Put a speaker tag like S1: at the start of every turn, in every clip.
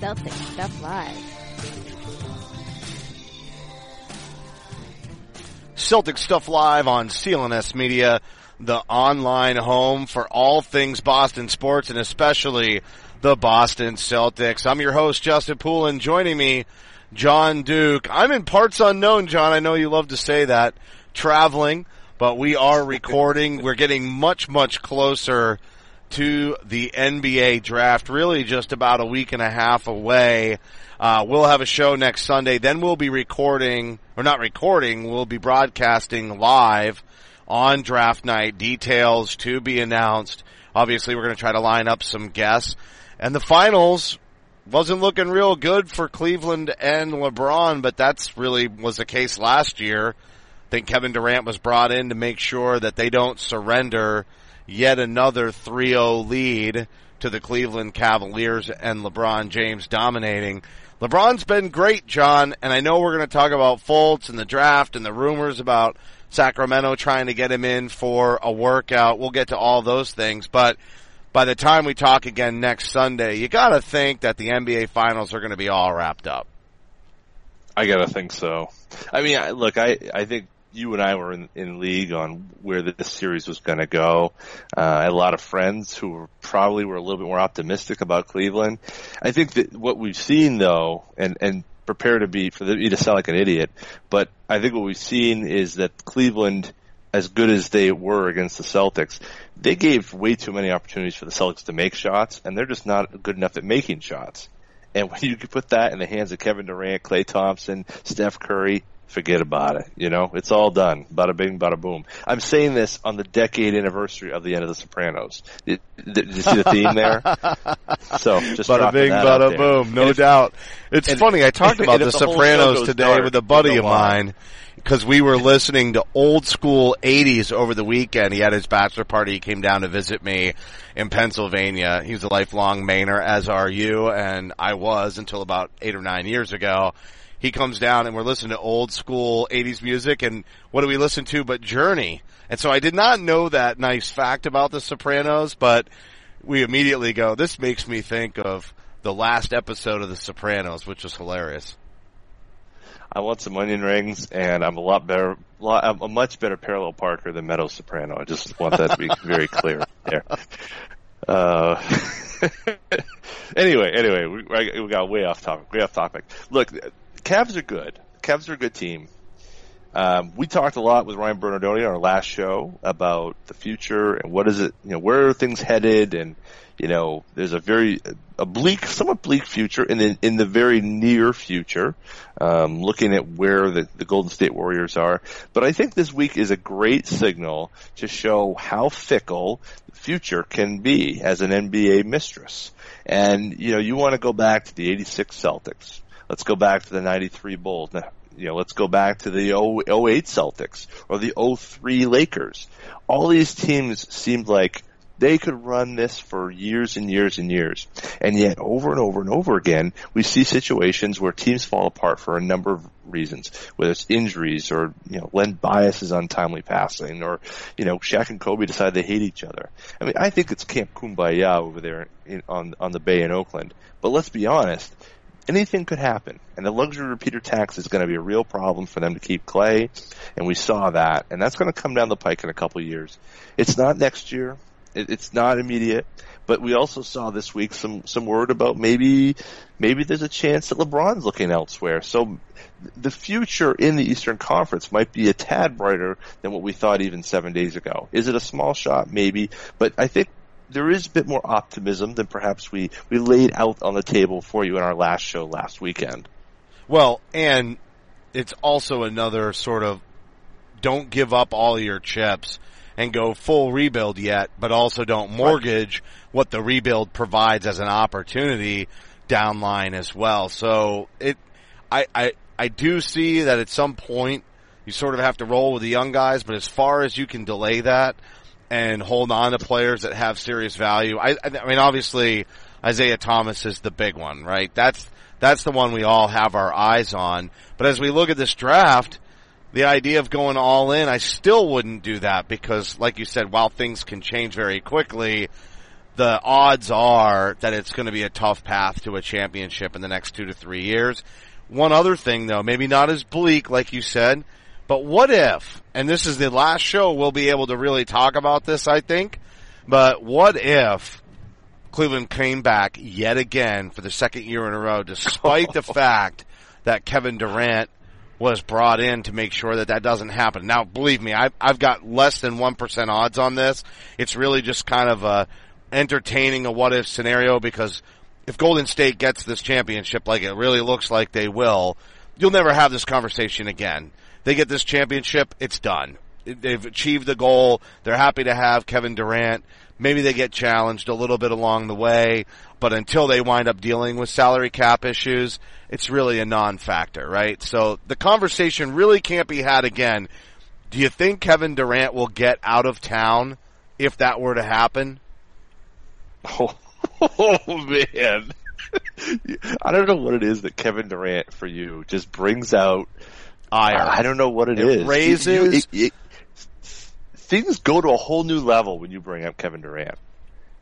S1: Celtic Stuff Live.
S2: Celtic Stuff Live on CLNS Media, the online home for all things Boston sports and especially the Boston Celtics. I'm your host, Justin Poulin. Joining me, Jon Duke. I'm in parts unknown, Jon. I know you love to say that. Traveling, but we are recording. We're getting much, much closer to the NBA draft. Really just about a week and a half away. Uh, we'll have a show next Sunday. Then we'll be recording, or not recording, we'll be broadcasting live on draft night. Details to be announced. Obviously, we're going to try to line up some guests. And the finals wasn't looking real good for Cleveland and LeBron, but that's really was the case last year. I think Kevin Durant was brought in to make sure that they don't surrender yet another 3-0 lead to the Cleveland Cavaliers and LeBron James dominating. LeBron's been great, Jon, and I know we're going to talk about Fultz and the draft and the rumors about Sacramento trying to get him in for a workout. We'll get to all those things, but by the time we talk again next Sunday, you got to think that the NBA finals are going to be all wrapped up.
S3: I gotta think so. I mean, look, I I think you and I were in, in league on where this series was going to go. Uh, I had a lot of friends who were probably were a little bit more optimistic about Cleveland. I think that what we've seen though, and, and prepare to be, for me to sound like an idiot, but I think what we've seen is that Cleveland, as good as they were against the Celtics, they gave way too many opportunities for the Celtics to make shots, and they're just not good enough at making shots. And when you put that in the hands of Kevin Durant, Klay Thompson, Steph Curry, forget about it. You know, it's all done. Bada bing, bada boom. I'm saying this on the decade anniversary of the end of The Sopranos. Did, did you see the theme there? so just
S2: bada bing, bada boom. No
S3: if,
S2: doubt. It's
S3: and,
S2: funny. I talked about The, the Sopranos today
S3: dark,
S2: with a buddy of mine because we were listening to old school 80s over the weekend. He had his bachelor party. He came down to visit me in Pennsylvania. He's a lifelong Mainer, as are you, and I was until about eight or nine years ago he comes down and we're listening to old school 80s music and what do we listen to but Journey? And so I did not know that nice fact about the Sopranos, but we immediately go, this makes me think of the last episode of the Sopranos, which was hilarious.
S3: I want some onion rings, and I'm a lot better, I'm a much better parallel parker than Meadow Soprano. I just want that to be very clear there. Uh, anyway, anyway, we, we got way off topic, way off topic. Look, Cavs are good. Cavs are a good team. Um, we talked a lot with Ryan Bernardoni on our last show about the future and what is it, you know, where are things headed and, you know, there's a very, a bleak, somewhat bleak future in the, in the very near future, um, looking at where the, the Golden State Warriors are. But I think this week is a great signal to show how fickle the future can be as an NBA mistress. And, you know, you want to go back to the 86 Celtics Let's go back to the 93 Bulls. You know, let's go back to the 08 Celtics or the 03 Lakers. All these teams seemed like they could run this for years and years and years. And yet over and over and over again, we see situations where teams fall apart for a number of reasons, whether it's injuries or, you know, Len Bias's untimely passing or, you know, Shaq and Kobe decide they hate each other. I mean, I think it's Camp Kumbaya over there in, on, on the Bay in Oakland. But let's be honest, anything could happen. And the luxury repeater tax is going to be a real problem for them to keep Klay. And we saw that. And that's going to come down the pike in a couple years. It's not next year. it's not immediate. But we also saw this week some, some word about maybe, maybe there's a chance that LeBron's looking elsewhere. So the future in the Eastern Conference might be a tad brighter than what we thought even seven days ago. Is it a small shot? Maybe. But I think there is a bit more optimism than perhaps we, we laid out on the table for you in our last show last weekend.
S2: Well, and it's also another sort of don't give up all your chips and go full rebuild yet, but also don't mortgage what the rebuild provides as an opportunity down line as well. So it, I, I, I do see that at some point you sort of have to roll with the young guys, but as far as you can delay that, and hold on to players that have serious value. I, I mean, obviously Isaiah Thomas is the big one, right? That's, that's the one we all have our eyes on. But as we look at this draft, the idea of going all in, I still wouldn't do that because, like you said, while things can change very quickly, the odds are that it's going to be a tough path to a championship in the next two to three years. One other thing though, maybe not as bleak like you said, but what if, and this is the last show we'll be able to really talk about this, I think, but what if Cleveland came back yet again for the second year in a row, despite the fact that Kevin Durant was brought in to make sure that that doesn't happen. Now, believe me, I've, I've got less than 1% odds on this. It's really just kind of a entertaining a what if scenario because if Golden State gets this championship like it really looks like they will, you'll never have this conversation again. They get this championship, it's done. They've achieved the goal. They're happy to have Kevin Durant. Maybe they get challenged a little bit along the way, but until they wind up dealing with salary cap issues, it's really a non-factor, right? So the conversation really can't be had again. Do you think Kevin Durant will get out of town if that were to happen?
S3: Oh, oh man. I don't know what it is that Kevin Durant for you just brings out. I don't know what it,
S2: It
S3: is.
S2: raises-
S3: it- it- things go to a whole new level when you bring up Kevin Durant.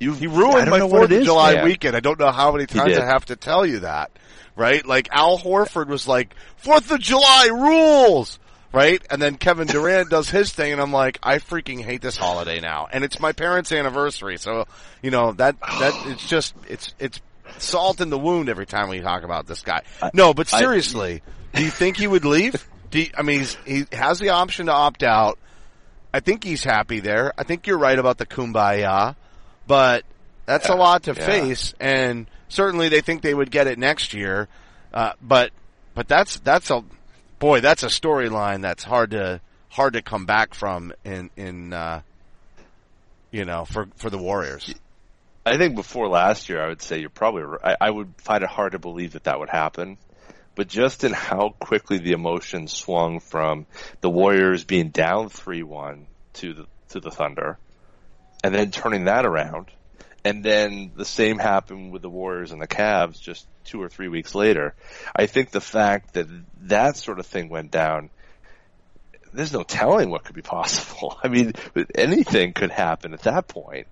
S3: You
S2: He
S3: I
S2: ruined my Fourth of July weekend. I don't know how many times. I have to tell you that, right? Like Al Horford was like Fourth of July rules, right? And then Kevin Durant does his thing, and I'm like, I freaking hate this holiday now, and it's my parents' anniversary, so you know that that it's just it's it's salt in the wound every time we talk about this guy. No, but
S3: I-
S2: seriously, do you think he would leave? You, I mean, he's, he has the option to opt out. I think he's happy there. I think you're right about the kumbaya, but that's a lot to
S3: yeah.
S2: face, and certainly they think they would get it next year. Uh, but but that's that's a boy, that's a storyline that's hard to hard to come back from in in uh, you know for for the Warriors.
S3: I think before last year, I would say you're probably. I, I would find it hard to believe that that would happen, but just in how quickly the emotions swung from the Warriors being down three one to the to the Thunder, and then turning that around, and then the same happened with the Warriors and the Cavs just two or three weeks later. I think the fact that that sort of thing went down. There's no telling what could be possible. I mean, anything could happen at that point.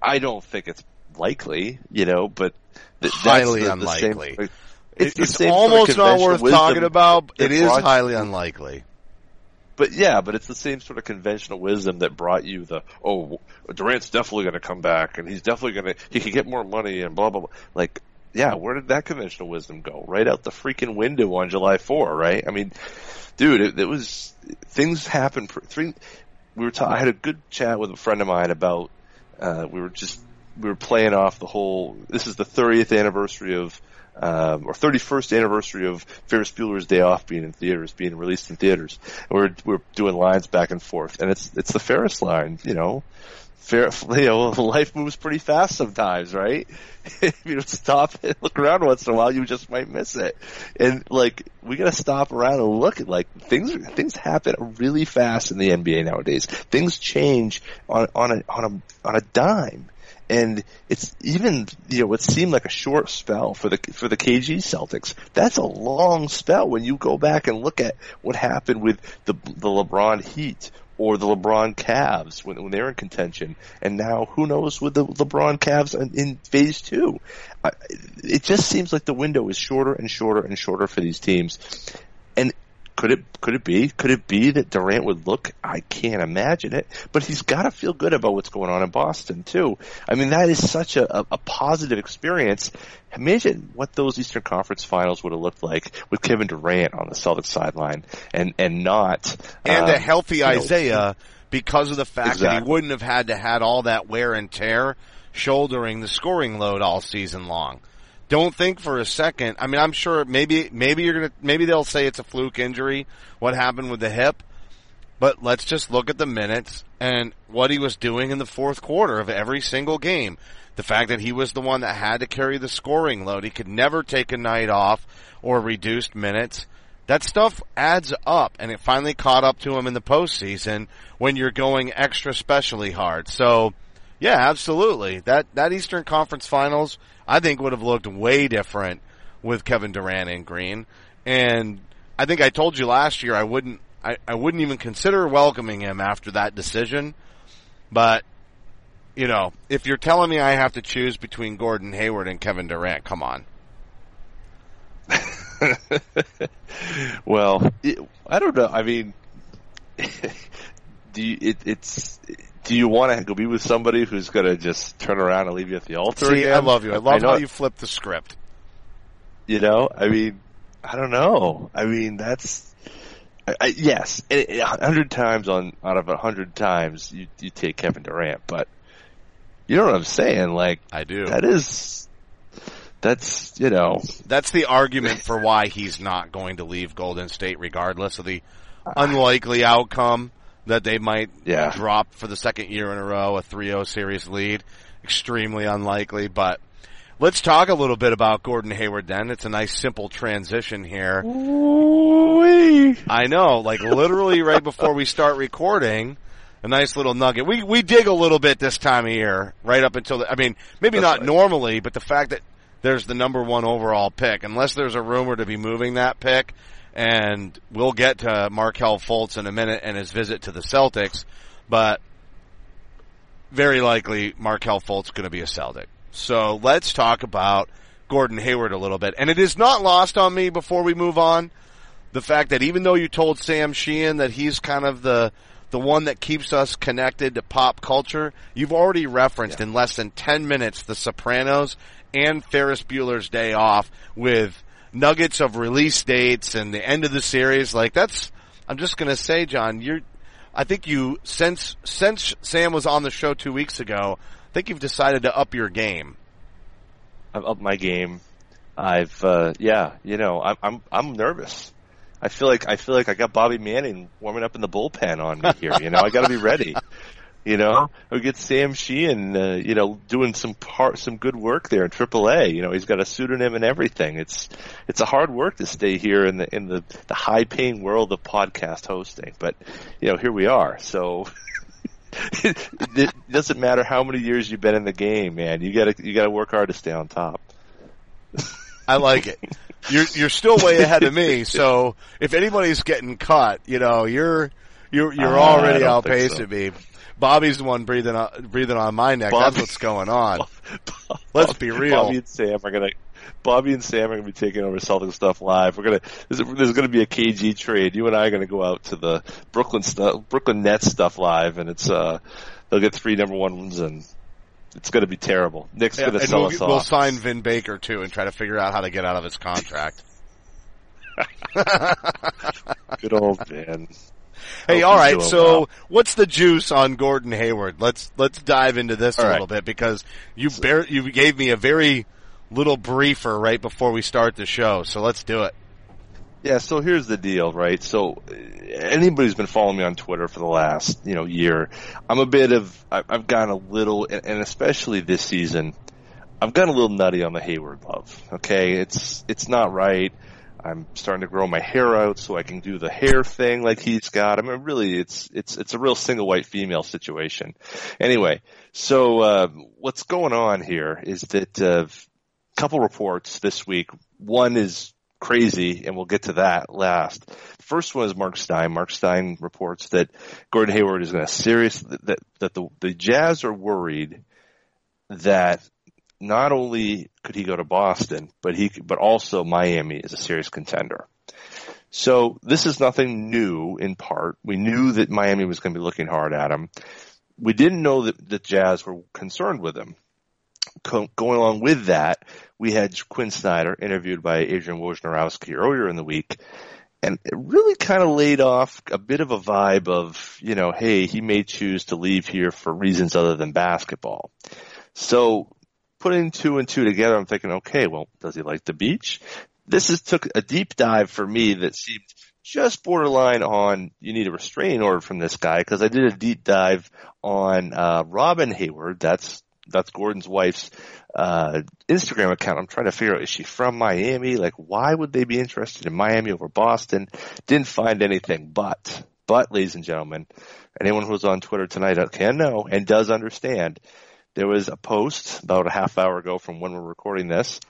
S3: I don't think it's likely, you know, but th- that's
S2: Highly
S3: the, the same-
S2: unlikely.
S3: It's
S2: it's
S3: same sort of
S2: almost not worth talking about. It is highly unlikely.
S3: But yeah, but it's the same sort of conventional wisdom that brought you the oh Durant's definitely going to come back and he's definitely going to he can get more money and blah blah blah. Like yeah, where did that conventional wisdom go? Right out the freaking window on July 4, right? I mean, dude, it, it was things happen. Three, we were. Ta- I had a good chat with a friend of mine about. Uh, we were just we were playing off the whole. This is the 30th anniversary of. Um, or 31st anniversary of Ferris Bueller's Day Off being in theaters, being released in theaters. And we're we're doing lines back and forth, and it's it's the Ferris line, you know. Fair, you know, life moves pretty fast sometimes, right? if you don't stop and look around once in a while, you just might miss it. And like, we gotta stop around and look at like things. Things happen really fast in the NBA nowadays. Things change on on a on a on a dime. And it's even, you know, what seemed like a short spell for the, for the KG Celtics. That's a long spell when you go back and look at what happened with the, the LeBron Heat or the LeBron Cavs when, when they're in contention. And now who knows with the LeBron Cavs in, in phase two. I, it just seems like the window is shorter and shorter and shorter for these teams. Could it could it be could it be that Durant would look? I can't imagine it, but he's got to feel good about what's going on in Boston too. I mean, that is such a, a, positive experience. Imagine what those Eastern Conference Finals would have looked like with Kevin Durant on the Celtics sideline and and not
S2: and
S3: um,
S2: a healthy
S3: you know,
S2: Isaiah because of the fact that he wouldn't have had to had all that wear and tear shouldering the scoring load all season long. Don't think for a second. I mean, I'm sure maybe maybe you're gonna maybe they'll say it's a fluke injury. What happened with the hip? But let's just look at the minutes and what he was doing in the fourth quarter of every single game. The fact that he was the one that had to carry the scoring load. He could never take a night off or reduced minutes. That stuff adds up and it finally caught up to him in the postseason when you're going extra specially hard. So, yeah, absolutely. That, that Eastern Conference Finals, I think would have looked way different with Kevin Durant and Green. And I think I told you last year I wouldn't, I, I wouldn't even consider welcoming him after that decision. But you know, if you're telling me I have to choose between Gordon Hayward and Kevin Durant, come on.
S3: well, it, I don't know. I mean, do you, it, it's do you want to go be with somebody who's going to just turn around and leave you at the altar?
S2: See,
S3: again?
S2: I love you. I love
S3: I
S2: how you flip the script.
S3: You know, I mean, I don't know. I mean, that's I, I, yes, a hundred times on out of a hundred times you you take Kevin Durant, but you know what I'm saying? Like
S2: I do.
S3: That is that's you know
S2: that's the argument for why he's not going to leave Golden State, regardless of the unlikely outcome that they might
S3: yeah.
S2: drop for the second year in a row a 3-0 series lead. Extremely unlikely, but let's talk a little bit about Gordon Hayward then. It's a nice simple transition here.
S3: Ooh-wee.
S2: I know, like literally right before we start recording, a nice little nugget. We we dig a little bit this time of year, right up until the, I mean, maybe
S3: That's
S2: not
S3: right.
S2: normally, but the fact that there's the number one overall pick, unless there's a rumor to be moving that pick, and we'll get to Markelle Fultz in a minute and his visit to the Celtics, but very likely Markelle Fultz is going to be a Celtic. So let's talk about Gordon Hayward a little bit. And it is not lost on me before we move on the fact that even though you told Sam Sheehan that he's kind of the the one that keeps us connected to pop culture, you've already referenced
S3: Yeah.
S2: in less than 10 minutes The Sopranos and Ferris Bueller's Day Off with nuggets of release dates and the end of the series. Like that's, I'm just going to say, Jon, you're, I think you, since, since Sam was on the show two weeks ago, I think you've decided to up your game.
S3: I've upped my game. I've uh yeah, you know, I'm I'm I'm nervous. I feel like I feel like I got Bobby Manning warming up in the bullpen on me here. You know, I got to be ready. You know, we get Sam Sheehan, uh, you know, doing some part, some good work there in AAA. You know, he's got a pseudonym and everything. It's it's a hard work to stay here in the in the the high paying world of podcast hosting. But you know, here we are. So. it doesn't matter how many years you've been in the game, man. You gotta you gotta work hard to stay on top.
S2: I like it. You're you're still way ahead of me. So if anybody's getting cut, you know you're you're you're
S3: Uh,
S2: already outpacing
S3: so.
S2: me. Bobby's the one breathing on, breathing on my neck.
S3: Bobby-
S2: That's what's going on. Let's be real.
S3: Bobby and Sam are gonna. Bobby and Sam are gonna be taking over Celtic stuff live. We're gonna. There's, there's gonna be a KG trade. You and I are gonna go out to the Brooklyn stuff, Brooklyn Nets stuff live, and it's uh, they'll get three number ones, and it's gonna be terrible. Nick's
S2: Yeah,
S3: gonna
S2: and
S3: sell
S2: we'll,
S3: us
S2: we'll sign Vin Baker too and try to figure out how to get out of his contract.
S3: Good old man.
S2: Hey, all right. So,
S3: well.
S2: what's the juice on Gordon Hayward? Let's let's dive into this
S3: All
S2: a
S3: right.
S2: little bit because you bear, you gave me a very little briefer right before we start the show. So let's do it.
S3: Yeah, so here's the deal, right? So uh, anybody who's been following me on Twitter for the last, you know, year, I'm a bit of, I've gotten a little, and and especially this season, I've gotten a little nutty on the Hayward love. Okay, it's it's not right. I'm starting to grow my hair out so I can do the hair thing like he's got. I mean, really, it's it's it's a real single white female situation. Anyway, so uh, what's going on here is that uh, a couple reports this week. One is crazy, and we'll get to that last. First one is Marc Stein. Marc Stein reports that Gordon Hayward is going to serious that that the the Jazz are worried that not only could he go to Boston, but he but also Miami is a serious contender. So this is nothing new in part. We knew that Miami was going to be looking hard at him. We didn't know that the Jazz were concerned with him. Co- going along with that, we had Quin Snyder interviewed by Adrian Wojnarowski earlier in the week, and it really kind of laid off a bit of a vibe of, you know, hey, he may choose to leave here for reasons other than basketball. So putting two and two together, I'm thinking, okay, well, does he like the beach? This is took a deep dive for me that seemed just borderline on you need a restraining order from this guy because I did a deep dive on uh, Robyn Hayward. That's that's Gordon's wife's uh, Instagram account. I'm trying to figure out is she from Miami? Like, why would they be interested in Miami over Boston? Didn't find anything, but but ladies and gentlemen, anyone who's on Twitter tonight can know and does understand. There was a post about a half hour ago from when we're recording this.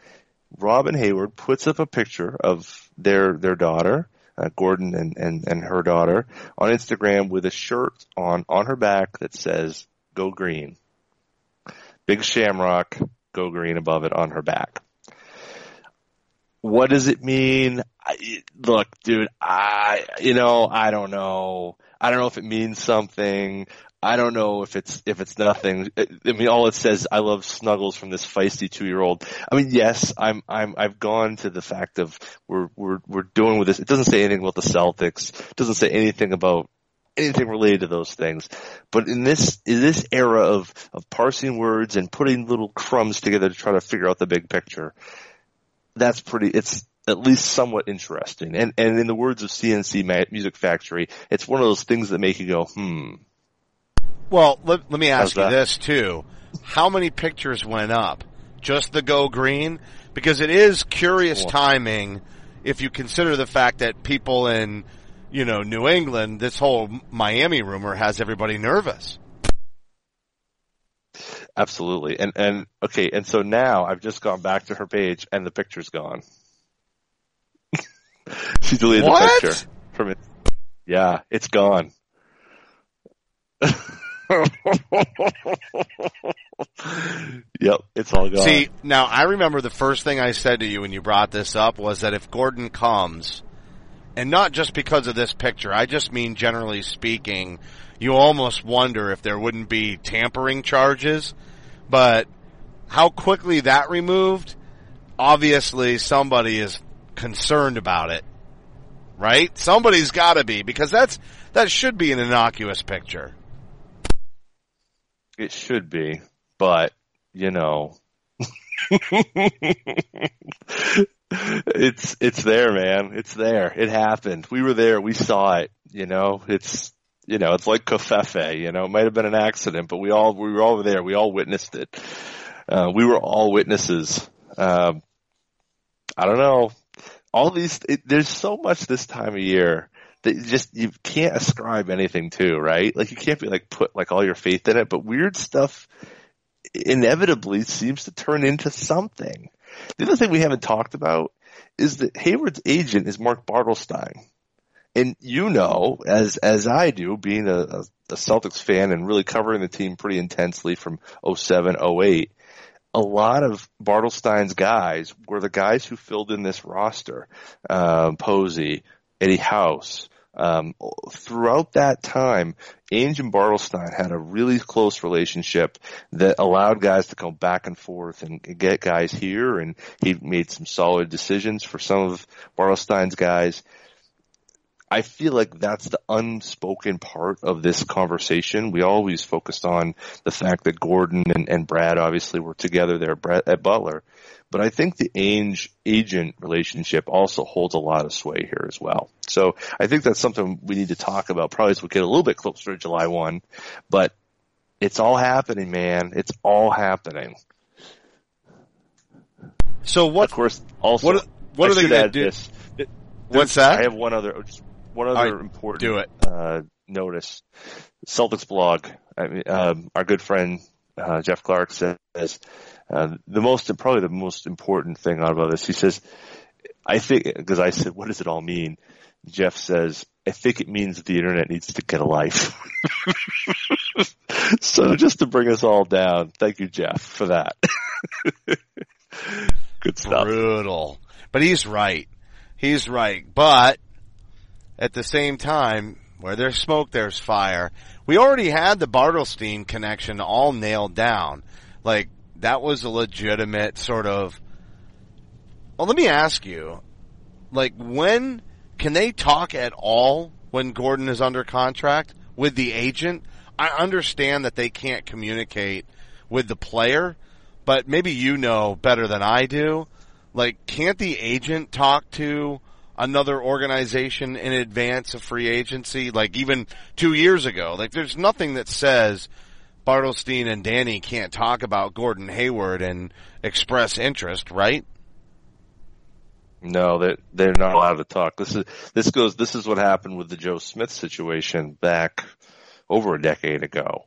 S3: Robyn Hayward puts up a picture of their their daughter, uh, Gordon and, and and her daughter, on Instagram with a shirt on on her back that says "Go Green." big shamrock, go green above it on her back. What does it mean? I, look, dude, I, you know, I don't know. I don't know if it means something. I don't know if it's if it's nothing. I mean, all it says, "I love snuggles" from this feisty two year old. I mean, yes, I'm I'm I've gone to the fact of we're we're we're doing with this. It doesn't say anything about the Celtics. It doesn't say anything about anything related to those things. But in this in this era of of parsing words and putting little crumbs together to try to figure out the big picture, that's pretty. It's at least somewhat interesting. And and in the words of C+C Music Factory, it's one of those things that make you go, hmm
S2: well, let, let me ask you this too. How many pictures went up? Just the go green? Because it is curious
S3: Well-
S2: timing if you consider the fact that people in, you know, New England, this whole Miami rumor has everybody nervous.
S3: Absolutely. And and okay, and so now I've just gone back to her page and the picture's gone. she deleted
S2: What?
S3: the picture from it. Yeah, it's gone. yep, it's all gone.
S2: See, now I remember the first thing I said to you when you brought this up was that if Gordon comes, and not just because of this picture, I just mean generally speaking, you almost wonder if there wouldn't be tampering charges, but how quickly that removed, obviously somebody is concerned about it. Right? Somebody's gotta be, because that's, that should be an innocuous picture.
S3: It should be, but you know, it's it's there, man. It's there. It happened. We were there. We saw it. You know, it's you know, it's like Covfefe. You know, it might have been an accident, but we all we were all there. We all witnessed it. Uh, we were all witnesses. Um, I don't know. All these, it, there's so much this time of year that you just you can't ascribe anything to, right? Like you can't be like put like all your faith in it, but weird stuff inevitably seems to turn into something. The other thing we haven't talked about is that Hayward's agent is Mark Bartelstein. And you know, as as I do, being a, a, Celtics fan and really covering the team pretty intensely from 07, 08, a lot of Bartelstein's guys were the guys who filled in this roster. Um, Posey, Eddie House. Um, throughout that time, Ainge and Bartelstein had a really close relationship that allowed guys to go back and forth and get guys here, and he made some solid decisions for some of Bartelstein's guys. I feel like that's the unspoken part of this conversation. We always focused on the fact that Gordon and, and Brad obviously were together there at Brad- at Butler. But I think the Ainge agent relationship also holds a lot of sway here as well. So I think that's something we need to talk about probably as we get a little bit closer to July 1. But it's all happening, man. It's all happening.
S2: So what,
S3: Of course, also,
S2: what, what
S3: I
S2: are they gonna do?
S3: this.
S2: What's that?
S3: I have one other, oh, just one other
S2: right,
S3: important
S2: do it.
S3: uh, notice. Celtics blog. I mean, um, our good friend uh, Jeff Clark says uh, the most, probably the most important thing out of this. He says, "I think," because I said, "What does it all mean?" Jeff says, "I think it means that the internet needs to get a life." so just to bring us all down, thank you, Jeff, for that. good stuff.
S2: brutal. But he's right. He's right. But at the same time, where there's smoke, there's fire. We already had the Bartelstein connection all nailed down. Like that was a legitimate sort of. Well, let me ask you, like when can they talk at all when Gordon is under contract with the agent? I understand that they can't communicate with the player, but maybe you know better than I do. Like, can't the agent talk to another organization in advance of free agency? Like even two years ago, like there's nothing that says Bartelstein and Danny can't talk about Gordon Hayward and express interest, right?
S3: No, that they're, not allowed to talk. This is this goes. This is what happened with the Joe Smith situation back over a decade ago,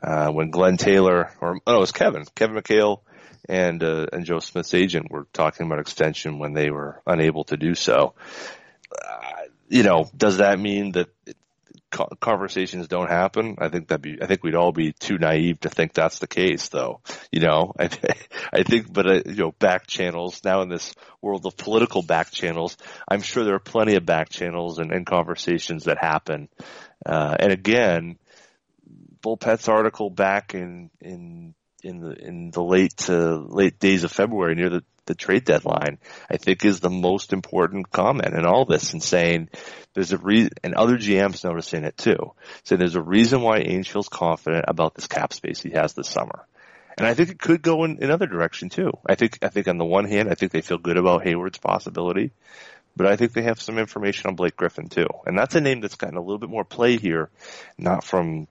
S3: uh, when Glen Taylor or oh, it was Kevin, Kevin McHale, and uh, and Joe Smith's agent were talking about extension when they were unable to do so. Uh, you know, does that mean that conversations don't happen. I think that be, I think we'd all be too naive to think that's the case though. You know, I, I think, but, uh, you know, back channels now in this world of political back channels, I'm sure there are plenty of back channels and, and conversations that happen. Uh, and again, Bulpett's article back in, in, in the, in the late, to late days of February near the, the trade deadline, I think is the most important comment in all this and saying there's a reason, and other GMs noticing it too. So there's a reason why Ainge feels confident about this cap space he has this summer. And I think it could go in another direction too. I think, I think on the one hand, I think they feel good about Hayward's possibility, but I think they have some information on Blake Griffin too. And that's a name that's gotten a little bit more play here, not from,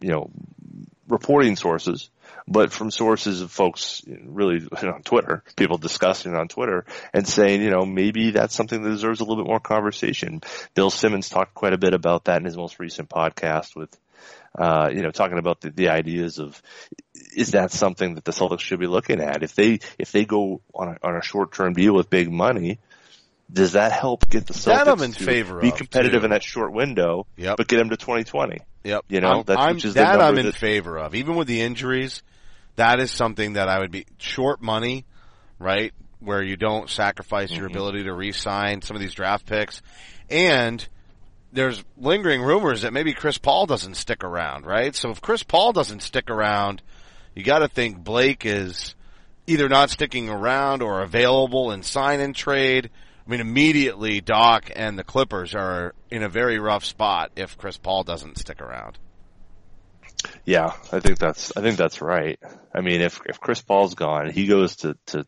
S3: you know, reporting sources, but from sources of folks really on Twitter, people discussing it on Twitter and saying, you know, maybe that's something that deserves a little bit more conversation. Bill Simmons talked quite a bit about that in his most recent podcast with, uh, you know, talking about the, the ideas of is that something that the Celtics should be looking at? If they if they go on a, on a short term deal with big money, does that help get the Celtics to
S2: favor
S3: be competitive
S2: too.
S3: in that short window,
S2: Yep.
S3: but get them to 2020?
S2: Yep.
S3: You know,
S2: I'm,
S3: that's-
S2: I'm-
S3: which is
S2: that I'm in
S3: that-
S2: favor of. Even with the injuries, that is something that I would be short money, right? Where you don't sacrifice your
S3: Mm-hmm.
S2: ability to re-sign some of these draft picks. And there's lingering rumors that maybe Chris Paul doesn't stick around, right? So if Chris Paul doesn't stick around, you gotta think Blake is either not sticking around or available in sign and trade. I mean, immediately Doc and the Clippers are in a very rough spot if Chris Paul doesn't stick around.
S3: Yeah, I think that's I think that's right. I mean, if if Chris Paul's gone, he goes to to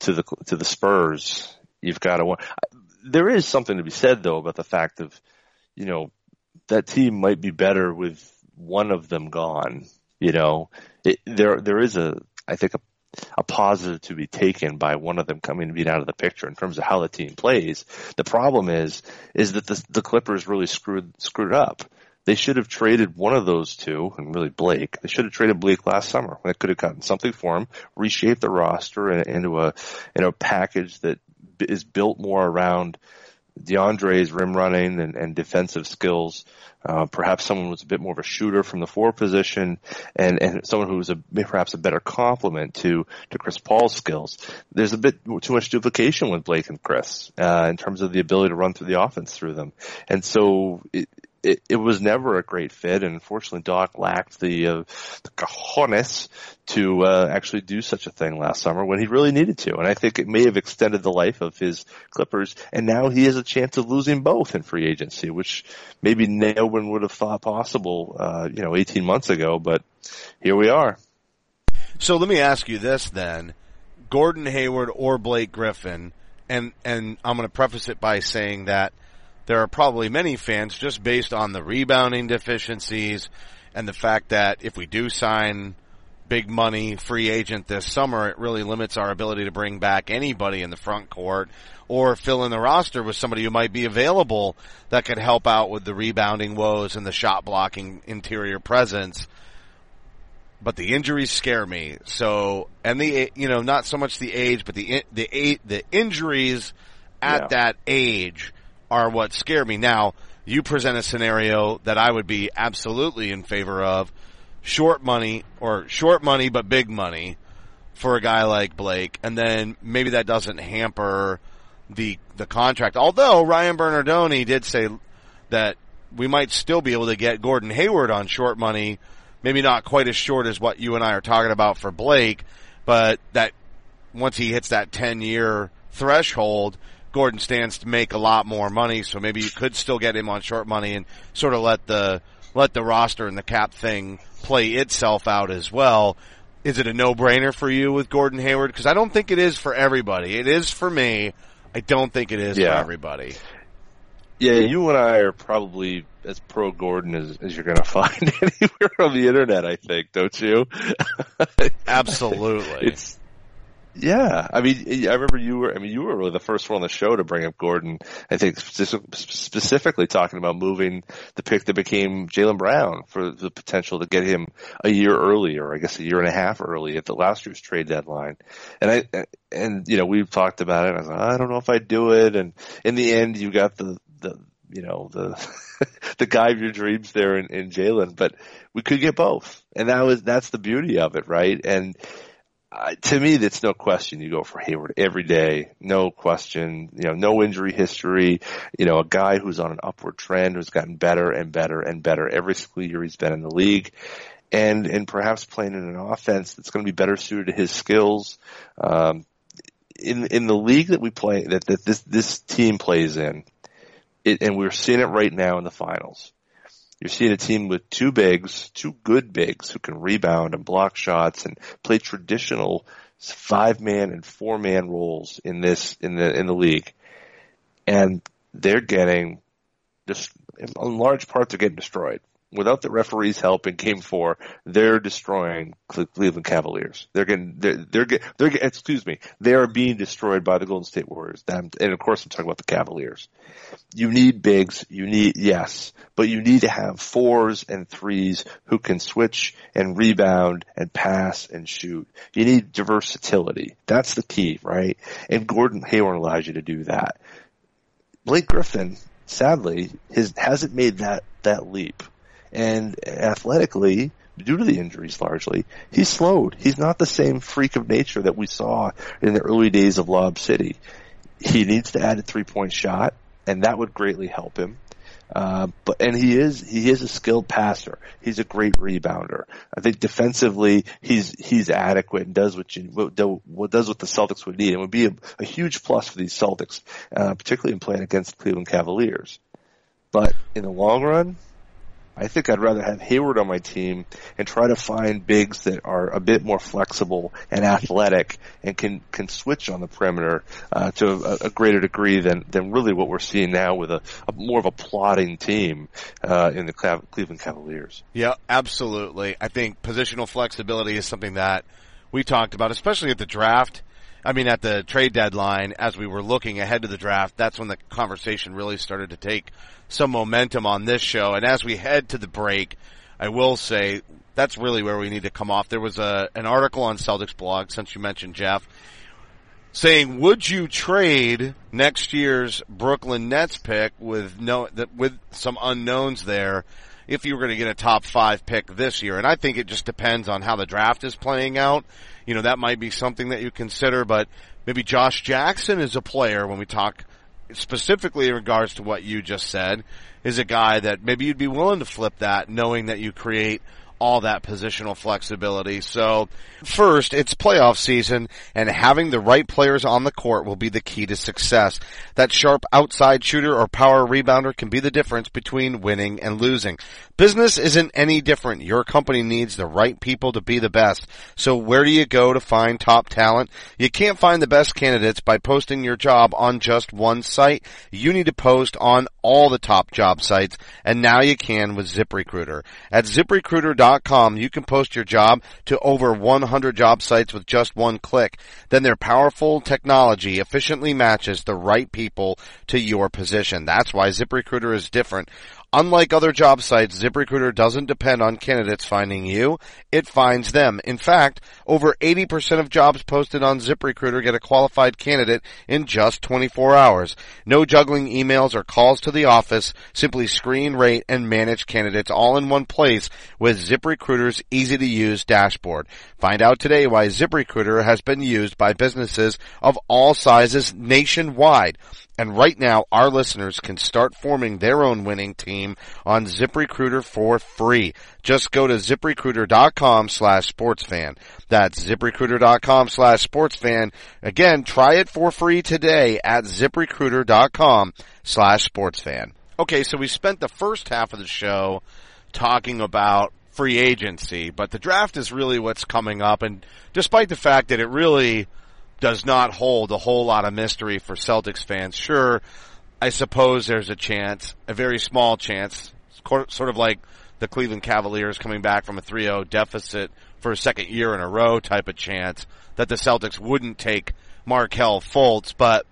S3: to the to the Spurs. You've got to. There is something to be said though about the fact of, you know, that team might be better with one of them gone. You know, it, there there is a I think a a positive to be taken by one of them coming being out of the picture in terms of how the team plays. The problem is is that the the Clippers really screwed screwed up. They should have traded one of those two, and really Blake. They should have traded Blake last summer. They could have gotten something for him, reshaped the roster in, into a into a package that is built more around DeAndre's rim running and, and defensive skills. Uh, perhaps someone was a bit more of a shooter from the four position, and and someone who was a perhaps a better complement to to Chris Paul's skills. There's a bit too much duplication with Blake and Chris uh, in terms of the ability to run through the offense through them, and so. It, it was never a great fit, and unfortunately, Doc lacked the, uh, the cojones to uh, actually do such a thing last summer when he really needed to. And I think it may have extended the life of his Clippers, and now he has a chance of losing both in free agency, which maybe no one would have thought possible, uh, you know, 18 months ago. But here we are.
S2: So let me ask you this then. Gordon Hayward or Blake Griffin, and, and I'm going to preface it by saying that there are probably many fans just based on the rebounding deficiencies and the fact that if we do sign big money free agent this summer, it really limits our ability to bring back anybody in the front court or fill in the roster with somebody who might be available that could help out with the rebounding woes and the shot blocking interior presence but the injuries scare me. So, and the, you know, not so much the age, but the, the, the injuries at
S3: Yeah.
S2: that age are what scare me. Now, you present a scenario that I would be absolutely in favor of. Short money, or short money but big money for a guy like Blake, and then maybe that doesn't hamper the, the contract. Although Ryan Bernardoni did say that we might still be able to get Gordon Hayward on short money, maybe not quite as short as what you and I are talking about for Blake, but that once he hits that 10 year threshold, Gordon stands to make a lot more money, so maybe you could still get him on short money and sort of let the, let the roster and the cap thing play itself out as well. Is it a no-brainer for you with Gordon Hayward? Because I don't think it is for everybody. It is for me. I don't think it is
S3: Yeah.
S2: for everybody.
S3: Yeah, you and I are probably as pro Gordon as, as you're going to find anywhere on the internet. I think, don't you?
S2: Absolutely.
S3: it's yeah. I mean, I remember you were. I mean, you were really the first one on the show to bring up Gordon. I think specifically talking about moving the pick that became Jaylen Brown for the potential to get him a year earlier. I guess a year and a half early at the last year's trade deadline. And I and you know we've talked about it. I was like, I don't know if I do it. And in the end, you got the the you know, the the guy of your dreams there in, in Jaylen, but we could get both, and that was that's the beauty of it, right? And uh, to me, that's no question. You go for Hayward every day, no question. You know, no injury history. You know, a guy who's on an upward trend, who's gotten better and better and better every single year he's been in the league, and and perhaps playing in an offense that's going to be better suited to his skills. Um, in in the league that we play, that that this this team plays in, it, and we're seeing it right now in the finals. You're seeing a team with two bigs, two good bigs who can rebound and block shots and play traditional five man and four man roles in this in the in the league, and they're getting just in large part they're getting destroyed without the referees' help in Game Four, they're destroying Cleveland Cavaliers. They're getting, they're, they're they're excuse me, they are being destroyed by the Golden State Warriors. And of course, I'm talking about the Cavaliers. You need bigs. You need yes, but you need to have fours and threes who can switch and rebound and pass and shoot. You need versatility. That's the key, right? And Gordon Hayward allows you to do that. Blake Griffin, sadly, has, hasn't made that, that leap and athletically, due to the injuries largely, he's slowed. He's not the same freak of nature that we saw in the early days of Lob City. He needs to add a three point shot, and that would greatly help him. Uh, but and he is he is a skilled passer. He's a great rebounder. I think defensively he's he's adequate and does what you what does what the Celtics would need. It would be a, a huge plus for these Celtics, uh, particularly in playing against the Cleveland Cavaliers. But in the long run, I think I'd rather have Hayward on my team and try to find bigs that are a bit more flexible and athletic and can can switch on the perimeter uh, to a, a, greater degree than than really what we're seeing now with a, a more of a plotting team uh, in the Cleveland Cavaliers.
S2: Yeah, absolutely. I think positional flexibility is something that we talked about, especially at the draft. I mean, at the trade deadline, as we were looking ahead to the draft, that's when the conversation really started to take some momentum on this show. And as we head to the break, I will say that's really where we need to come off. There was a an article on Celtics blog, since you mentioned Jeff, saying, "Would you trade next year's Brooklyn Nets pick with no with some unknowns there?" If you were going to get a top five pick this year, and I think it just depends on how the draft is playing out. You know, that might be something that you consider, but maybe Josh Jackson is a player when we talk specifically in regards to what you just said, is a guy that maybe you'd be willing to flip that knowing that you create all that positional flexibility. So first, it's playoff season and having the right players on the court will be the key to success. That sharp outside shooter or power rebounder can be the difference between winning and losing. Business isn't any different. Your company needs the right people to be the best. So where do you go to find top talent? You can't find the best candidates by posting your job on just one site. You need to post on all the top job sites and now you can with ZipRecruiter. At ziprecruiter.com you can post your job to over 100 job sites with just one click. Then their powerful technology efficiently matches the right people to your position. That's why ZipRecruiter is different. Unlike other job sites, ZipRecruiter doesn't depend on candidates finding you. It finds them. In fact, over 80% of jobs posted on ZipRecruiter get a qualified candidate in just 24 hours. No juggling emails or calls to the office. Simply screen, rate, and manage candidates all in one place with ZipRecruiter's easy to use dashboard. Find out today why ZipRecruiter has been used by businesses of all sizes nationwide. And right now, our listeners can start forming their own winning team on ZipRecruiter for free. Just go to ziprecruiter.com slash sportsfan. That's ziprecruiter.com slash sportsfan. Again, try it for free today at ziprecruiter.com slash sportsfan. Okay, so we spent the first half of the show talking about free agency, but the draft is really what's coming up. And despite the fact that it really does not hold a whole lot of mystery for Celtics fans. Sure, I suppose there's a chance, a very small chance, sort of like the Cleveland Cavaliers coming back from a 3-0 deficit for a second year in a row type of chance that the Celtics wouldn't take Markelle Fultz. But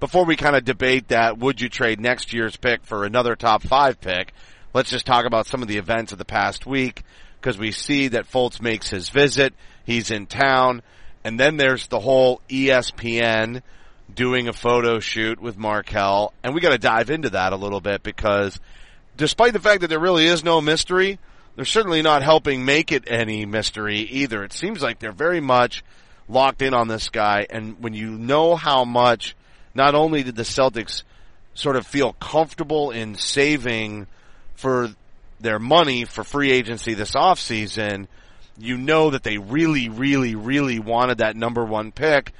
S2: before we kind of debate that, would you trade next year's pick for another top five pick? Let's just talk about some of the events of the past week because we see that Fultz makes his visit. He's in town. And then there's the whole ESPN doing a photo shoot with Markelle, and we got to dive into that a little bit because despite the fact that there really is no mystery, they're certainly not helping make it any mystery either. It seems like they're very much locked in on this guy, and when you know how much, not only did the Celtics sort of feel comfortable in saving for their money for free agency this offseason, you know that they really, really, really wanted that number one pick.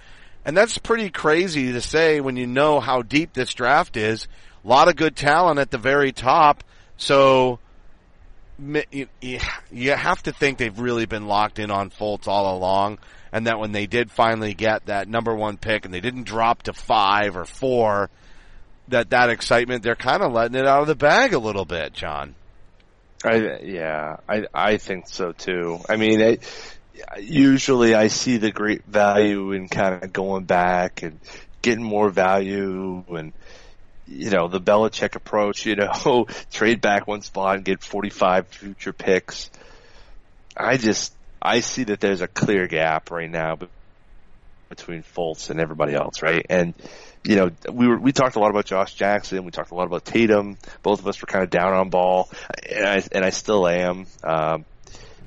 S2: And that's pretty crazy to say when you know how deep this draft is. A lot of good talent at the very top. So you have to think they've really been locked in on Fultz all along. And that when they did finally get that number one pick and they didn't drop to five or four, that that excitement, they're kind of letting it out of the bag a little bit, Jon.
S3: I, yeah, I, I think so too. I mean, I, usually I see the great value in kind of going back and getting more value and, you know, the Belichick approach, you know, trade back one spot and get 45 future picks. I just, I see that there's a clear gap right now between Fultz and everybody else, right? And, you know, we were, we talked a lot about Josh Jackson. We talked a lot about Tatum. Both of us were kind of down on ball, and I, and I still am. Um,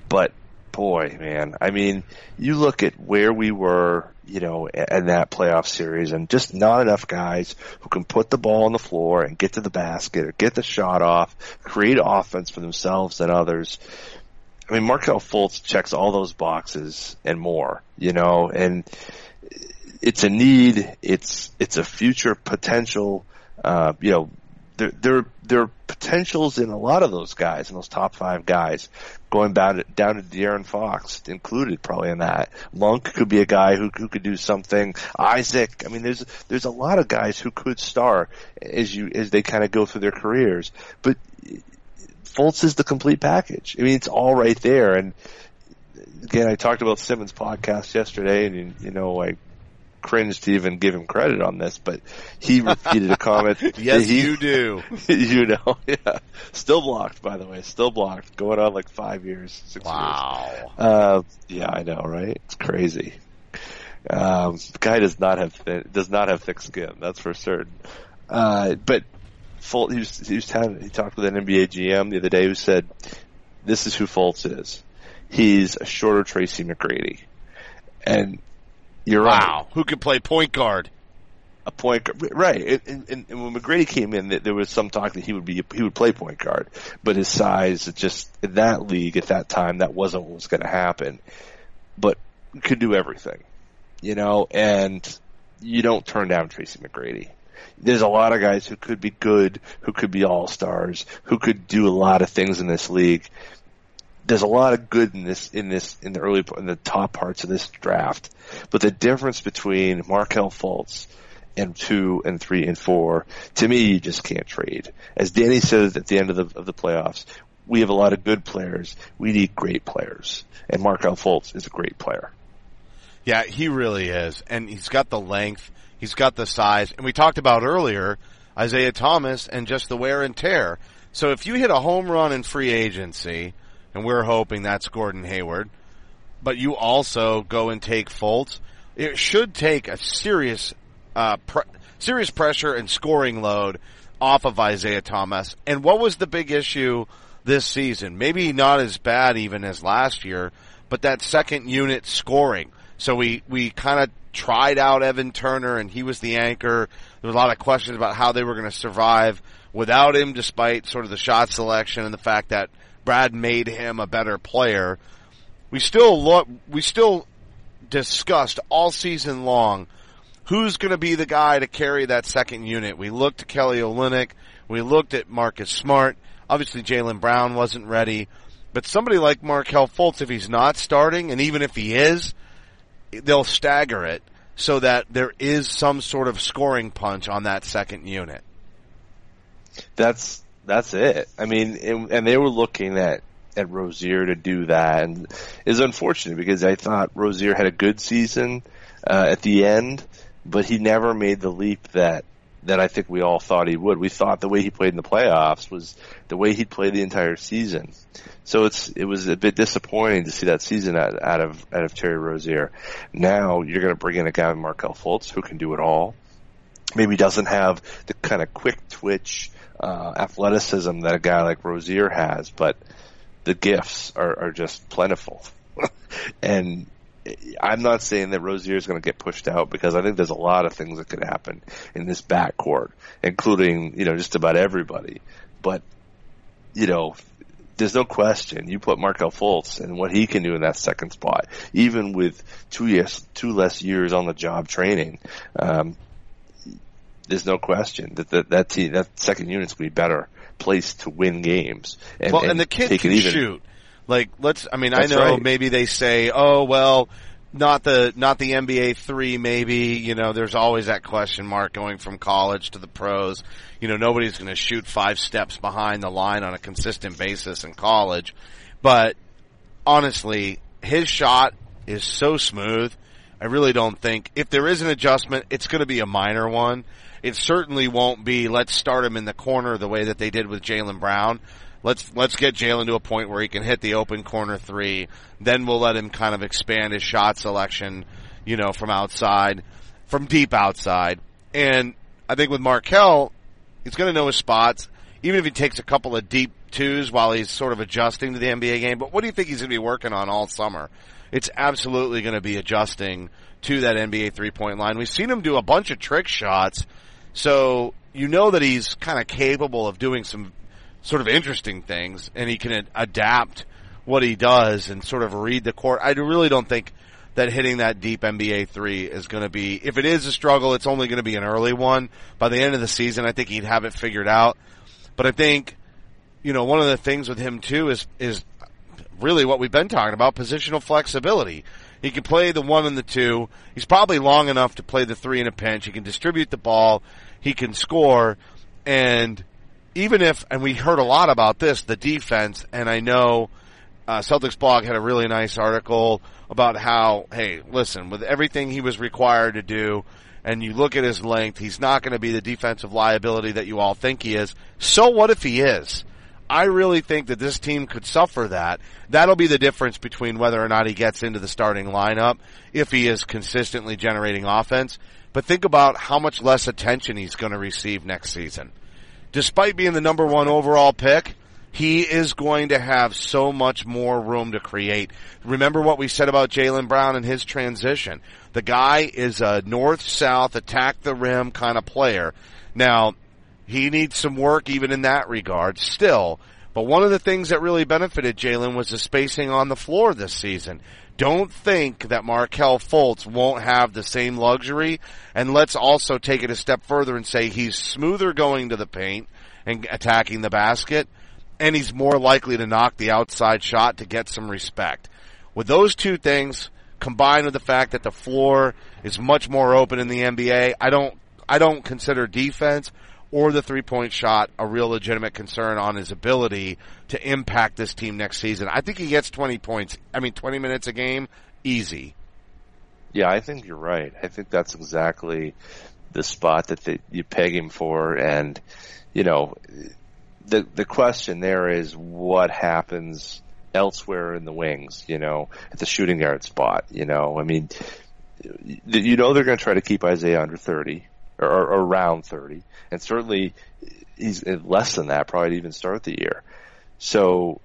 S3: but boy, man, I mean, you look at where we were, you know, in that playoff series and just not enough guys who can put the ball on the floor and get to the basket or get the shot off, create offense for themselves and others. I mean, Markelle Fultz checks all those boxes and more, you know, and it's a need. It's it's a future potential. Uh, you know, there there there are potentials in a lot of those guys, in those top five guys, going down to, down to De'Aaron Fox included probably in that. Monk could be a guy who who could do something. Isaac, I mean, there's there's a lot of guys who could star as you as they kind of go through their careers, but. Fultz is the complete package. I mean, it's all right there. And again, I talked about Simmons' podcast yesterday, and you know, I cringe to even give him credit on this, but he repeated a comment.
S2: yes,
S3: he,
S2: you do.
S3: you know, yeah. Still blocked, by the way. Still blocked. Going on like five years, six
S2: wow.
S3: years. Uh, yeah, I know, right? It's crazy. Um, the guy does not have thin, does not have thick skin. That's for certain. Uh, but Fultz, he was, he was telling, he talked with an NBA GM the other day who said, "This is who Fultz is. He's a shorter Tracy McGrady." And you're
S2: wow.
S3: right.
S2: Who could play point guard?
S3: A point guard, right? And, and, and when McGrady came in, there was some talk that he would be he would play point guard, but his size, just in that league at that time, that wasn't what was going to happen. But could do everything, you know. And you don't turn down Tracy McGrady. There's a lot of guys who could be good, who could be all stars, who could do a lot of things in this league there's a lot of good in this in this in the early in the top parts of this draft, but the difference between Markelle Fultz and two and three and four, to me, you just can't trade. As Danny said at the end of the of the playoffs, we have a lot of good players. We need great players, and Markelle Fultz is a great player.
S2: Yeah, he really is, and he's got the length, he's got the size, and we talked about earlier Isaiah Thomas and just the wear and tear. So if you hit a home run in free agency and we're hoping that's Gordon Hayward. But you also go and take Fultz. It should take a serious, uh, pre- serious pressure and scoring load off of Isaiah Thomas. And what was the big issue this season? Maybe not as bad even as last year, but that second unit scoring. So we, we kind of tried out Evan Turner and he was the anchor. There was a lot of questions about how they were going to survive without him despite sort of the shot selection and the fact that Brad made him a better player. We still look, we still discussed all season long who's going to be the guy to carry that second unit. We looked at Kelly Olynyk. We looked at Marcus Smart. Obviously, Jaylen Brown wasn't ready. But somebody like Markelle Fultz, if he's not starting, and even if he is, they'll stagger it so that there is some sort of scoring punch on that second unit.
S3: That's that's it. I mean, and, and they were looking at at Rozier to do that, and it's unfortunate because I thought Rozier had a good season uh, at the end, but he never made the leap that that I think we all thought he would. We thought the way he played in the playoffs was the way he'd play the entire season. So it's it was a bit disappointing to see that season out, out of out of Terry Rozier. Now you're going to bring in a guy like Markelle Fultz who can do it all. maybe doesn't have the kind of quick twitch uh, athleticism that a guy like Rozier has, but the gifts are, are just plentiful. and I'm not saying that Rozier is going to get pushed out because I think there's a lot of things that could happen in this backcourt, including you know just about everybody. But you know, there's no question. You put Markelle Fultz and what he can do in that second spot, even with two years, two less years on the job training. Um, there's no question that that that, team, that second unit's going to be better placed to win games.
S2: And, well, and, and the kid can even, shoot. Like, let's. I mean,
S3: That's
S2: I know
S3: right.
S2: maybe they say, oh well, not the not the NBA three. Maybe you know, there's always that question mark going from college to the pros. You know, nobody's going to shoot five steps behind the line on a consistent basis in college. But honestly, his shot is so smooth. I really don't think if there is an adjustment, it's going to be a minor one. It certainly won't be let's start him in the corner the way that they did with Jaylen Brown. Let's let's get Jaylen to a point where he can hit the open corner three. Then we'll let him kind of expand his shot selection, you know, from outside, from deep outside. And I think with Markelle, he's going to know his spots, even if he takes a couple of deep twos while he's sort of adjusting to the NBA game. But what do you think he's going to be working on all summer? It's absolutely going to be adjusting to that NBA three point line. We've seen him do a bunch of trick shots, so you know that he's kind of capable of doing some sort of interesting things, and he can adapt what he does and sort of read the court. I really don't think that hitting that deep NBA three is going to be, if it is a struggle, it's only going to be an early one. By the end of the season, I think he'd have it figured out. But I think, you know, one of the things with him too is, is really what we've been talking about, positional flexibility. He can play the one and the two. He's probably long enough to play the three in a pinch. He can distribute the ball. He can score. And even if, and we heard a lot about this, the defense, and I know uh, Celtics blog had a really nice article about how, hey, listen, with everything he was required to do, and you look at his length, he's not going to be the defensive liability that you all think he is. So what if he is? I really think that this team could suffer that. That'll be the difference between whether or not he gets into the starting lineup if he is consistently generating offense. But think about how much less attention he's going to receive next season despite being the number one overall pick, he is going to have so much more room to create. Remember what we said about Jaylen Brown and his transition. The guy is a north-south attack the rim kind of player. Now, he needs some work even in that regard still. But one of the things that really benefited Jaylen was the spacing on the floor this season don't think that Markelle Fultz won't have the same luxury. And let's also take it a step further and say he's smoother going to the paint and attacking the basket, and he's more likely to knock the outside shot to get some respect. With those two things combined with the fact that the floor is much more open in the NBA, I don't I don't consider defense or the three point shot a real legitimate concern on his ability to impact this team next season. I think he gets 20 points. I mean, 20 minutes a game, easy.
S3: Yeah, I think you're right. I think that's exactly the spot that the, you peg him for. And, you know, the, the question there is what happens elsewhere in the wings, you know, at the shooting guard spot, you know, I mean, you know, they're going to try to keep Isaiah under 30 or, or around 30 and certainly he's less than that, probably even start the year. So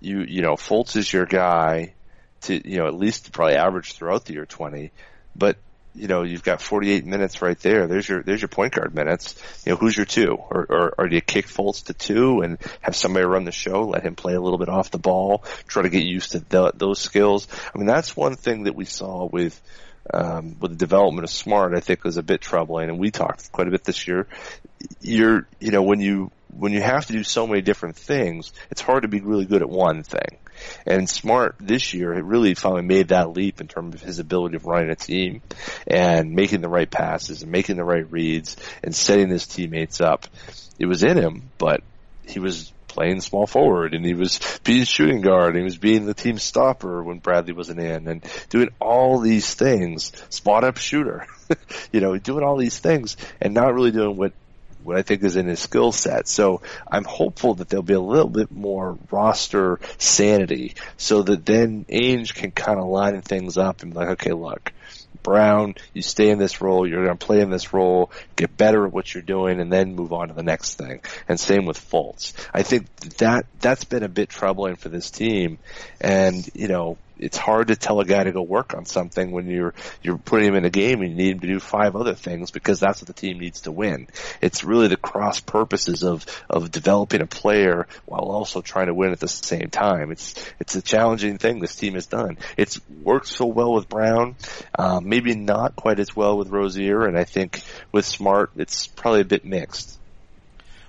S3: you you know Fultz is your guy to you know at least probably average throughout the year 20, but you know you've got 48 minutes right there. There's your there's your point guard minutes. You know who's your two, or or, or do you kick Fultz to two and have somebody run the show, let him play a little bit off the ball, try to get used to the, those skills. I mean that's one thing that we saw with um, with the development of Smart, I think was a bit troubling. And we talked quite a bit this year. You're, you know, when you when you have to do so many different things, it's hard to be really good at one thing. And Smart this year, it really finally made that leap in terms of his ability of running a team and making the right passes and making the right reads and setting his teammates up. It was in him, but he was playing small forward and he was being shooting guard and he was being the team stopper when Bradley wasn't in and doing all these things, spot up shooter, you know, doing all these things and not really doing what what I think is in his skill set. So I'm hopeful that there'll be a little bit more roster sanity so that then Ainge can kind of line things up and be like, okay, look, Brown, you stay in this role, you're going to play in this role, get better at what you're doing, and then move on to the next thing. And same with Fultz. I think that that's been a bit troubling for this team, and you know it's hard to tell a guy to go work on something when you're you're putting him in a game and you need him to do five other things because that's what the team needs to win. It's really the cross purposes of of developing a player while also trying to win at the same time. It's it's a challenging thing this team has done. It's worked so well with Brown, um, maybe not quite as well with Rozier, and I think with Smart it's probably a bit mixed.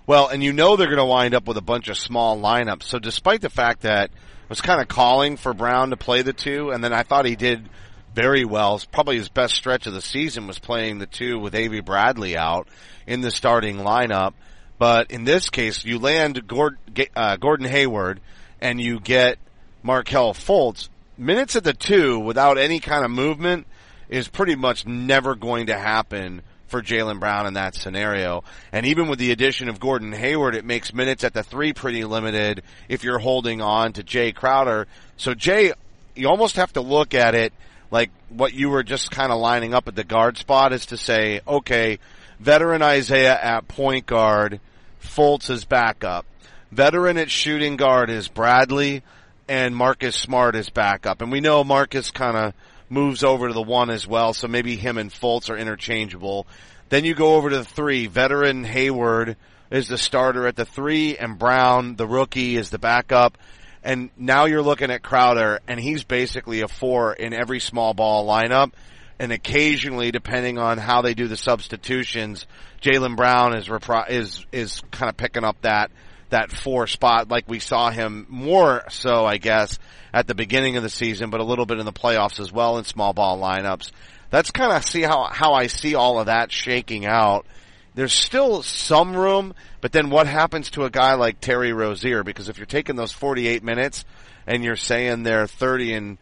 S2: Well, and you know they're going to wind up with a bunch of small lineups. So despite the fact that was kind of calling for Brown to play the two, and then I thought he did very well. Probably his best stretch of the season was playing the two with Avery Bradley out in the starting lineup. But in this case, you land Gordon, uh, Gordon Hayward and you get Markelle Fultz. Minutes at the two without any kind of movement is pretty much never going to happen for Jaylen Brown in that scenario. And even with the addition of Gordon Hayward, it makes minutes at the three pretty limited if you're holding on to Jay Crowder. So Jay, you almost have to look at it like what you were just kind of lining up at the guard spot is to say, okay, veteran Isaiah at point guard, Fultz is backup. Veteran at shooting guard is Bradley and Marcus Smart is backup. And we know Marcus kind of moves over to the one as well, so maybe him and Fultz are interchangeable. Then you go over to the three. Veteran Hayward is the starter at the three, and Brown, the rookie, is the backup. And now you're looking at Crowder, and he's basically a four in every small ball lineup. And occasionally, depending on how they do the substitutions, Jaylen Brown is repri- is is kind of picking up that that four spot like we saw him more so, I guess, at the beginning of the season, but a little bit in the playoffs as well in small ball lineups. That's kind of see how, how I see all of that shaking out. There's still some room, but then what happens to a guy like Terry Rozier? Because if you're taking those 48 minutes and you're saying they're 30 and,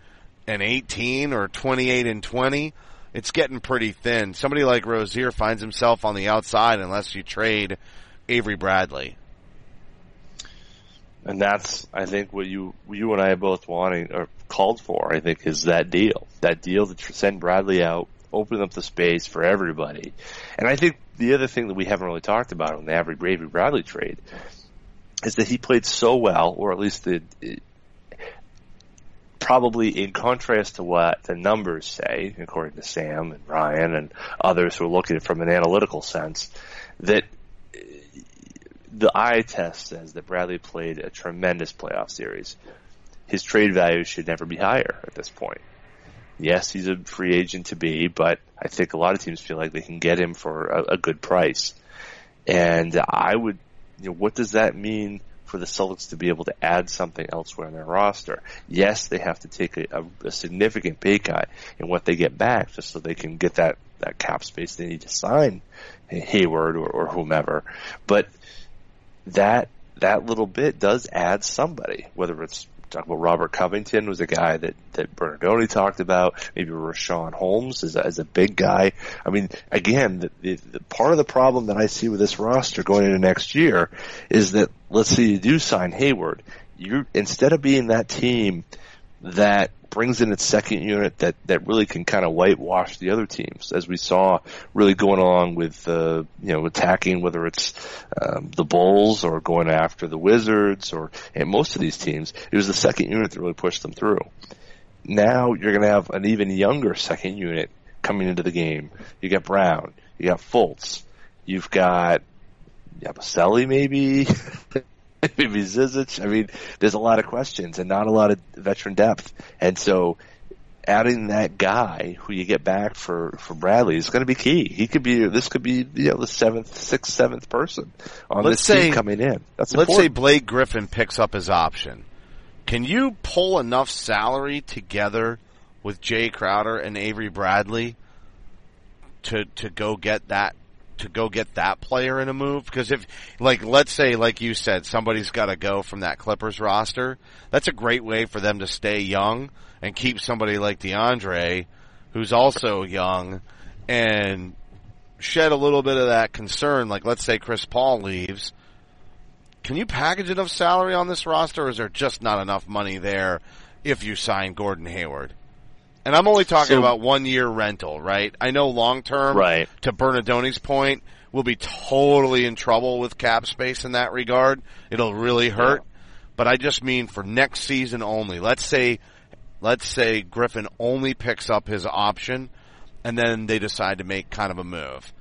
S2: and 18 or 28 and 20, it's getting pretty thin. Somebody like Rozier finds himself on the outside unless you trade Avery Bradley
S3: and that's I think what you you and I both wanting or called for. I think is that deal, that deal to send Bradley out, open up the space for everybody. And I think the other thing that we haven't really talked about on the Avery Bravey Bradley trade is that he played so well, or at least the, probably in contrast to what the numbers say, according to Sam and Ryan and others who are looking at it from an analytical sense, that the eye test says that Bradley played a tremendous playoff series. His trade value should never be higher at this point. Yes, he's a free agent to be, but I think a lot of teams feel like they can get him for a, a good price. And I would, you know, what does that mean for the Celtics to be able to add something elsewhere in their roster? Yes, they have to take a, a, a significant pay cut in what they get back just so they can get that, that cap space they need to sign Hayward or, or whomever. But that that little bit does add somebody, whether it's talk about Robert Covington was a guy that, that Bernardoni talked about. Maybe Richaun Holmes is a, is a big guy. I mean, again, the, the, the part of the problem that I see with this roster going into next year is that let's say you do sign Hayward, you instead of being that team that brings in its second unit that, that really can kind of whitewash the other teams, as we saw really going along with, uh, you know, attacking whether it's um, the Bulls or going after the Wizards or and most of these teams. It was the second unit that really pushed them through. Now you're going to have an even younger second unit coming into the game. You got Brown, you got Fultz, you've got Yabusele maybe. maybe Zizic. I mean, there's a lot of questions and not a lot of veteran depth. And so adding that guy who you get back for, for Bradley is going to be key. He could be, this could be, you know, the seventh, sixth, seventh person on let's this say, team coming in.
S2: That's let's important. say Blake Griffin picks up his option. Can you pull enough salary together with Jay Crowder and Avery Bradley to, to go get that to go get that player in a move? Because if, like, let's say, like you said, somebody's got to go from that Clippers roster. That's a great way for them to stay young and keep somebody like DeAndre, who's also young, and shed a little bit of that concern. Like, let's say Chris Paul leaves. Can you package enough salary on this roster, or is there just not enough money there if you sign Gordon Hayward? And I'm only talking
S3: So-
S2: about one year rental, right? I know long term,
S3: Right.
S2: to Bernardoni's point, we'll be totally in trouble with cap space in that regard. It'll really hurt. But I just mean for next season only. Let's say, let's say Griffin only picks up his option and then they decide to make kind of a move.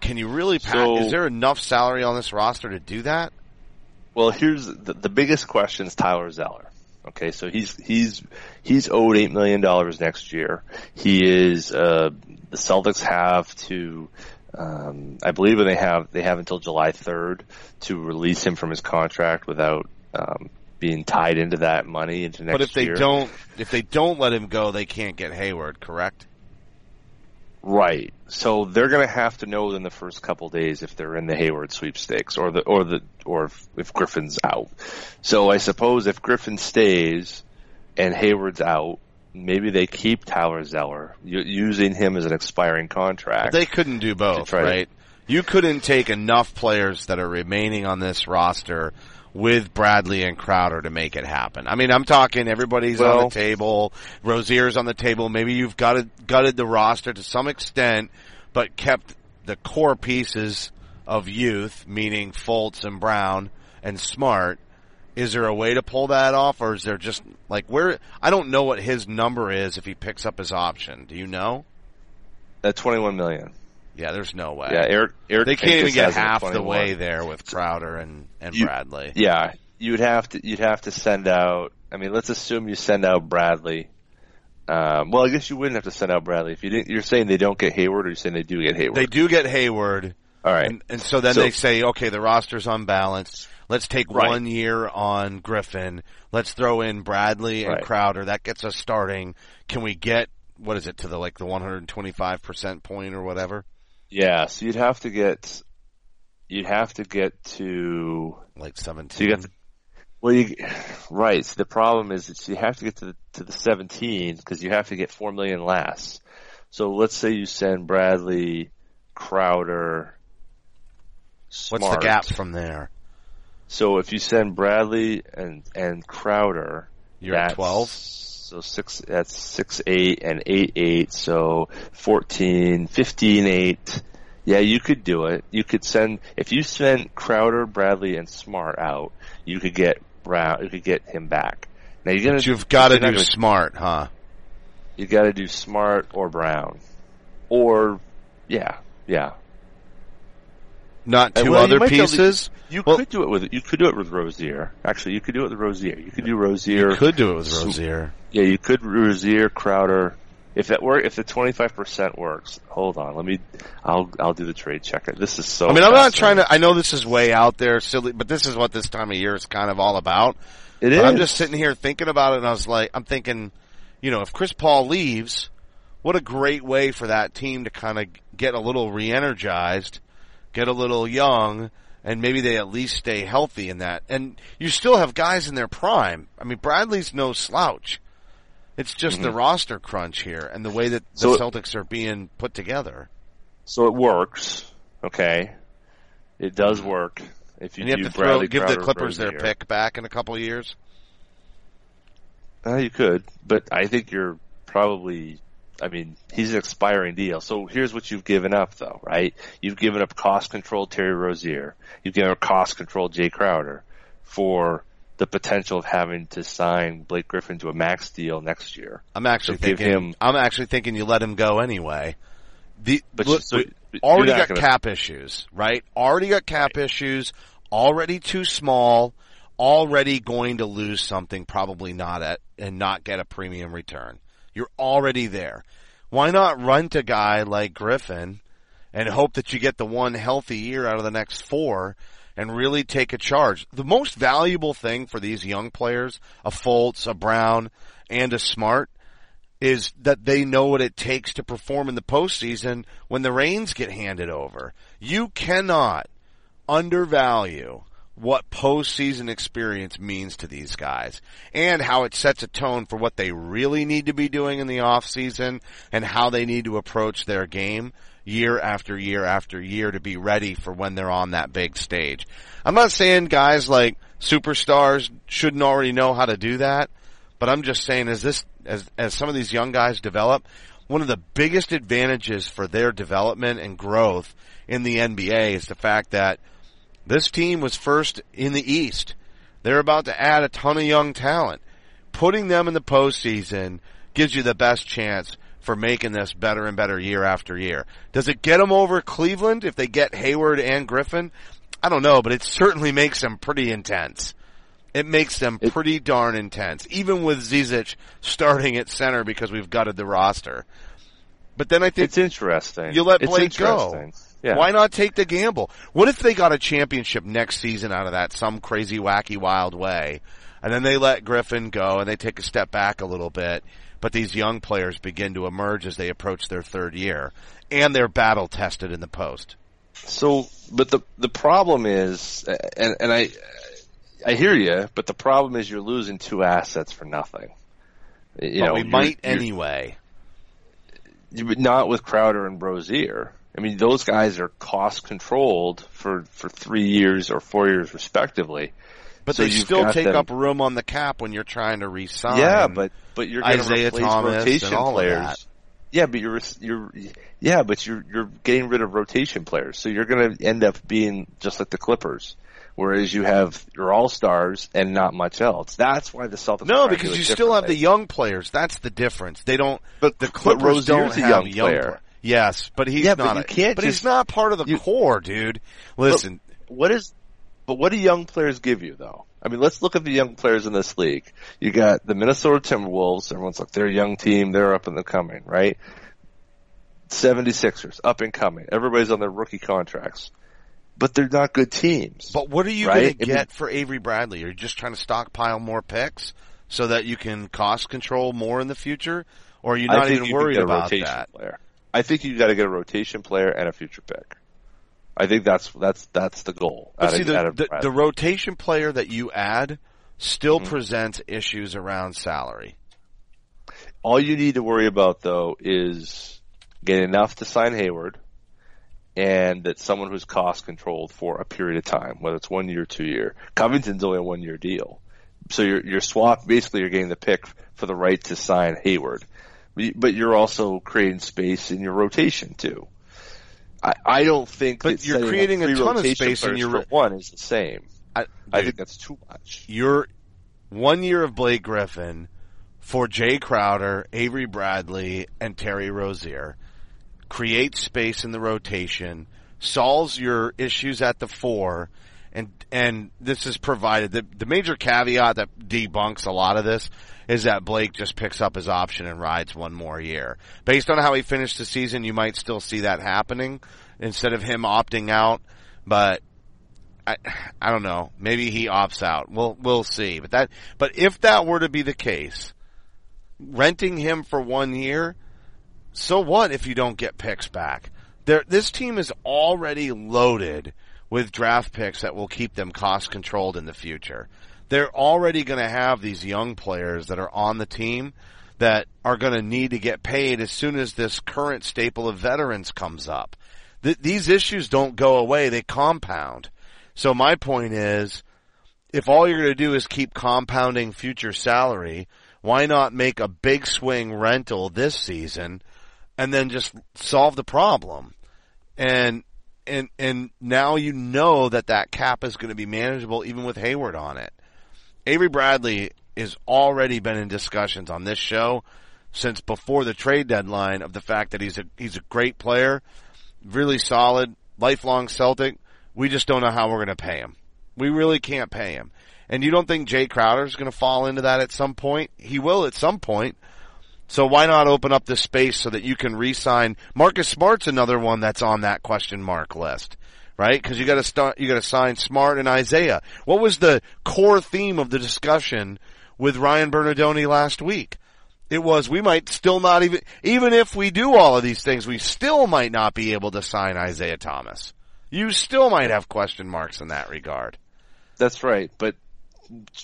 S2: Can you really pack,
S3: So-
S2: is there enough salary on this roster to do that?
S3: Well, here's the, the biggest question is Tyler Zeller. Okay, so he's he's he's owed eight million dollars next year. He is uh, the Celtics have to, um, I believe they have they have until July third to release him from his contract without um, being tied into that money into next year.
S2: But if they
S3: year.
S2: don't, if they don't let him go, they can't get Hayward, correct?
S3: Right. So they're going to have to know within the first couple days if they're in the Hayward sweepstakes or the or the or if, if Griffin's out. So I suppose if Griffin stays and Hayward's out, maybe they keep Tyler Zeller using him as an expiring contract.
S2: They couldn't do both,
S3: try to-
S2: right? You couldn't take enough players that are remaining on this roster with Bradley and Crowder to make it happen. I mean, I'm talking everybody's on the table, Rozier's on the table. Maybe you've gutted, gutted the roster to some extent, but kept the core pieces of youth, meaning Fultz and Brown and Smart. Is there a way to pull that off, or is there just like where? I don't know what his number is if he picks up his option. Do you know?
S3: At 21 million.
S2: Yeah, there's no way.
S3: Yeah, Eric. Eric
S2: They can't even get
S3: has it at
S2: half the way there with Crowder and, and
S3: You-
S2: Bradley.
S3: Yeah, you'd have to you'd have to send out. I mean, let's assume you send out Bradley. Um, well, I guess you wouldn't have to send out Bradley if you didn't. You're saying they don't get Hayward, or you're saying they do get Hayward?
S2: They do get Hayward,
S3: All right.
S2: and, and so then
S3: So-
S2: they say, okay, the roster's unbalanced. Let's take
S3: Right.
S2: one year on Griffin. Let's throw in Bradley and
S3: Right.
S2: Crowder. That gets us starting. Can we get what is it to the like the 125 percent point or whatever?
S3: Yeah, so you'd have to get, you'd have to get to,
S2: Like 17.
S3: so you got the, well, you, right. So the problem is that you have to get to the, to the 17 because you have to get 4 million less. So let's say you send Bradley, Crowder,
S2: What's the gap from there?
S3: So if you send Bradley and, and Crowder,
S2: You're at 12.
S3: So six, that's six, eight and eight, eight. So 14, 15, eight. Yeah, you could do it. You could send, if you send Crowder, Bradley and Smart out, you could get Brown, you could get him back. Now you're gonna,
S2: But you've got to
S3: you're
S2: do
S3: gonna-
S2: smart, huh?
S3: you gotta do Smart or Brown. Or, yeah, yeah.
S2: Not
S3: And,
S2: two
S3: well,
S2: other
S3: be able to-
S2: pieces.
S3: You
S2: Well-
S3: could do it with, you could do it with Rozier. Actually, you could do it with Rozier. You could do Rozier.
S2: You could do it with Rozier.
S3: Yeah, you could Rozier, Crowder. If that work, if the twenty five percent works, hold on. Let me. I'll I'll do the trade checker. This is so.
S2: I mean, I'm not trying to. I know this is way out there, silly, but this is what this time of year is kind of all about.
S3: It
S2: But
S3: is.
S2: I'm just sitting here thinking about it, and I was like, I'm thinking, you know, if Chris Paul leaves, what a great way for that team to kind of get a little re-energized, get a little young, and maybe they at least stay healthy in that. And you still have guys in their prime. I mean, Bradley's no slouch. It's just the roster crunch here and the way that the
S3: So-
S2: Celtics are being put together.
S3: So it works. Okay. It does work. If you
S2: And you
S3: do
S2: have to throw,
S3: Bradley,
S2: give the Clippers their pick back in a couple of years.
S3: Uh, you could, but I think you're probably. I mean, he's an expiring deal. So here's what you've given up, though, right? You've given up cost control Terry Rozier. You've given up cost control Jay Crowder for the potential of having to sign Blake Griffin to a max deal next year.
S2: I'm actually
S3: So
S2: thinking.
S3: him-
S2: I'm actually thinking you let him go anyway. The
S3: But
S2: look,
S3: so
S2: already got
S3: gonna-
S2: cap issues, right? Already got cap issues. Already too small. Already going to lose something, probably not at and not get a premium return. You're already there. Why not run to a guy like Griffin and hope that you get the one healthy year out of the next four and really take a charge. The most valuable thing for these young players, a Fultz, a Brown, and a Smart, is that they know what it takes to perform in the postseason when the reins get handed over. You cannot undervalue what postseason experience means to these guys and how it sets a tone for what they really need to be doing in the off season and how they need to approach their game year after year after year to be ready for when they're on that big stage. I'm not saying guys like superstars shouldn't already know how to do that, but I'm just saying as this as as some of these young guys develop, one of the biggest advantages for their development and growth in the NBA is the fact that this team was first in the East. They're about to add a ton of young talent. Putting them in the postseason gives you the best chance for making this better and better year after year. Does it get them over Cleveland if they get Hayward and Griffin? I don't know, but it certainly makes them pretty intense. It makes them pretty darn intense, even with Zizic starting at center because we've gutted the roster. But then I think
S3: It's interesting.
S2: you let Blake go.
S3: Yeah.
S2: Why not take the gamble? What if they got a championship next season out of that some crazy, wacky, wild way? And then they let Griffin go and they take a step back a little bit, but these young players begin to emerge as they approach their third year and they're battle tested in the post.
S3: So, but the the problem is, and and I I hear you, but the problem is you're losing two assets for nothing. You
S2: but
S3: know,
S2: we might anyway.
S3: not with Crowder and Brozier. I mean, those guys are cost controlled for for three years or four years respectively.
S2: But
S3: So
S2: they still take
S3: them-
S2: up room on the cap when you're trying to re-sign.
S3: yeah, but but you're going to
S2: Isaiah
S3: replace
S2: Thomas
S3: rotation players.
S2: that.
S3: Yeah, but you're you're yeah, but you're you're getting rid of rotation players, so you're going to end up being just like the Clippers, whereas you have your all stars and not much else. That's why the Celtics.
S2: no, because you still have the young players. That's the difference. They don't.
S3: But
S2: The
S3: but
S2: Clippers
S3: Rozier's
S2: don't
S3: a
S2: have
S3: young
S2: young
S3: player.
S2: pla- Yes, but he's
S3: Yeah, but
S2: not.
S3: you
S2: a-
S3: can't
S2: but he's not part of the
S3: you-
S2: core, dude. Listen,
S3: What is, but what do young players give you though? I mean, let's look at the young players in this league. You got the Minnesota Timberwolves. Everyone's like, they're a young team. They're up and coming, right? 76ers, up and coming. Everybody's on their rookie contracts. But they're not good teams.
S2: but what are you
S3: Right?
S2: going to
S3: I mean-
S2: get for Avery Bradley? Are you just trying to stockpile more picks so that you can cost control more in the future, or are you not even worried about that?
S3: Player. I think you got to get a rotation player and a future pick. I think that's that's that's the goal.
S2: But
S3: out
S2: see,
S3: of-
S2: the,
S3: out of
S2: the, the rotation player that you add still
S3: Mm-hmm.
S2: presents issues around salary.
S3: All you need to worry about though is getting enough to sign Hayward and that someone who's cost controlled for a period of time, whether it's one year, two year. Covington's only a one year deal. So you're, you're swap, basically you're getting the pick for the right to sign Hayward. But you're also creating space in your rotation too. I, I don't think
S2: But
S3: that
S2: you're creating a ton of space in your ro-
S3: one is the same.
S2: I,
S3: I think that's too much.
S2: you're one year of Blake Griffin for Jay Crowder, Avery Bradley, and Terry Rozier. Creates space in the rotation, solves your issues at the four, and and this is provided. The, the major caveat that debunks a lot of this is that Blake just picks up his option and rides one more year. Based on how he finished the season, you might still see that happening instead of him opting out, but I, I don't know. Maybe he opts out. We'll we'll see. But that but if that were to be the case, renting him for one year, so what if you don't get picks back? There, this team is already loaded with draft picks that will keep them cost controlled in the future. They're already going to have these young players that are on the team that are going to need to get paid as soon as this current staple of veterans comes up. Th- these issues don't go away; they compound. So my point is, if all you're going to do is keep compounding future salary, why not make a big swing rental this season and then just solve the problem? And and and now you know that that cap is going to be manageable even with Hayward on it. Avery Bradley has already been in discussions on this show since before the trade deadline of the fact that he's a he's a great player, really solid, lifelong Celtic. We just don't know how we're going to pay him. We really can't pay him. And you don't think Jay Crowder is going to fall into that at some point? He will at some point. So why not open up the space so that you can re-sign Marcus Smart's another one that's on that question mark list, right? Because you got to start, you got to sign Smart and Isaiah. What was the core theme of the discussion with Ryan Bernardoni last week? It was we might still not even, even if we do all of these things, we still might not be able to sign Isaiah Thomas. You still might have question marks in that regard.
S3: That's right, but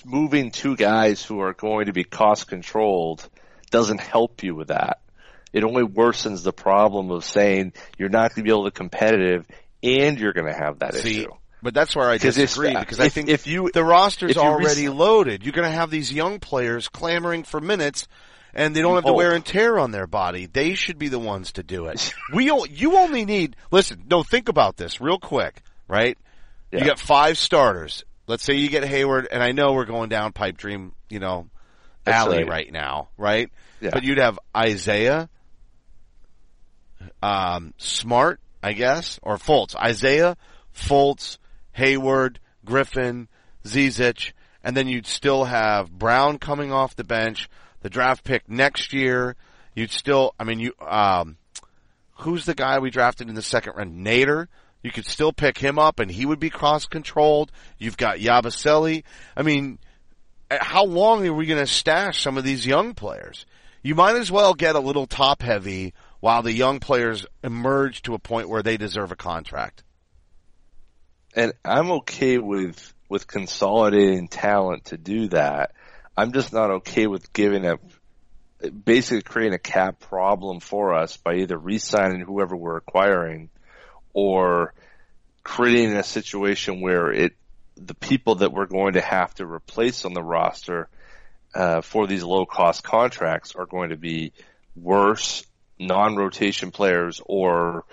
S3: moving two guys who are going to be cost controlled doesn't help you with that. It only worsens the problem of saying you're not going to be able to competitive and you're going to have that
S2: See,
S3: issue.
S2: but that's where I disagree because I think
S3: if you-
S2: the roster's
S3: if
S2: already
S3: res-
S2: loaded. You're going to have these young players clamoring for minutes, and they don't have the wear and tear on their body. They should be the ones to do it. we, you only need, listen, no, think about this real quick, right?
S3: Yeah.
S2: You got five starters. Let's say you get Hayward, and I know we're going down pipe dream, you know, alley
S3: right.
S2: right now, right?
S3: Yeah.
S2: But you'd have Isaiah, um, Smart, I guess, or Fultz. Isaiah, Fultz, Hayward, Griffin, Zizic, and then you'd still have Brown coming off the bench, the draft pick next year. You'd still, I mean, you, um, who's the guy we drafted in the second round? Nader. You could still pick him up and he would be cross controlled. You've got Yabusele. I mean, Uh, how long are we going to stash some of these young players? You might as well get a little top heavy while the young players emerge to a point where they deserve a contract.
S3: and I'm okay with with consolidating talent to do that. I'm just not okay with giving up basically creating a cap problem for us by either re-signing whoever we're acquiring or creating a situation where it the people that we're going to have to replace on the roster uh, for these low cost contracts are going to be worse non-rotation players or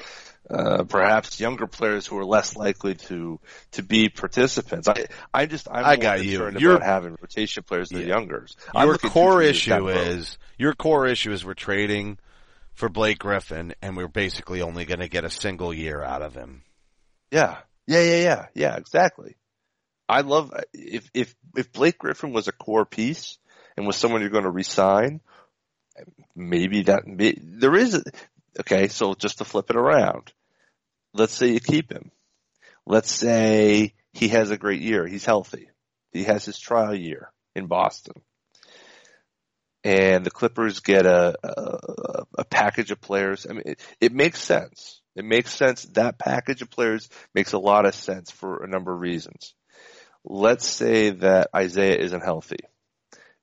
S3: uh, perhaps younger players who are less likely to to be participants. I I just I'm
S2: I got you.
S3: concerned
S2: You're-
S3: having rotation players than
S2: Yeah.
S3: younger. I'm
S2: Your core
S3: three years down
S2: issue is your core issue is we're trading for Blake Griffin and we're basically only going to get a single year out of him.
S3: Yeah. Yeah, yeah, yeah, yeah, exactly. I love uh, if if if Blake Griffin was a core piece and was someone you're going to resign, maybe that may, there is okay. So just to flip it around, let's say you keep him. Let's say he has a great year. He's healthy. He has his trial year in Boston, and the Clippers get a a, a package of players. I mean, it, it makes sense. It makes sense. That package of players makes a lot of sense for a number of reasons. Let's say that Isaiah isn't healthy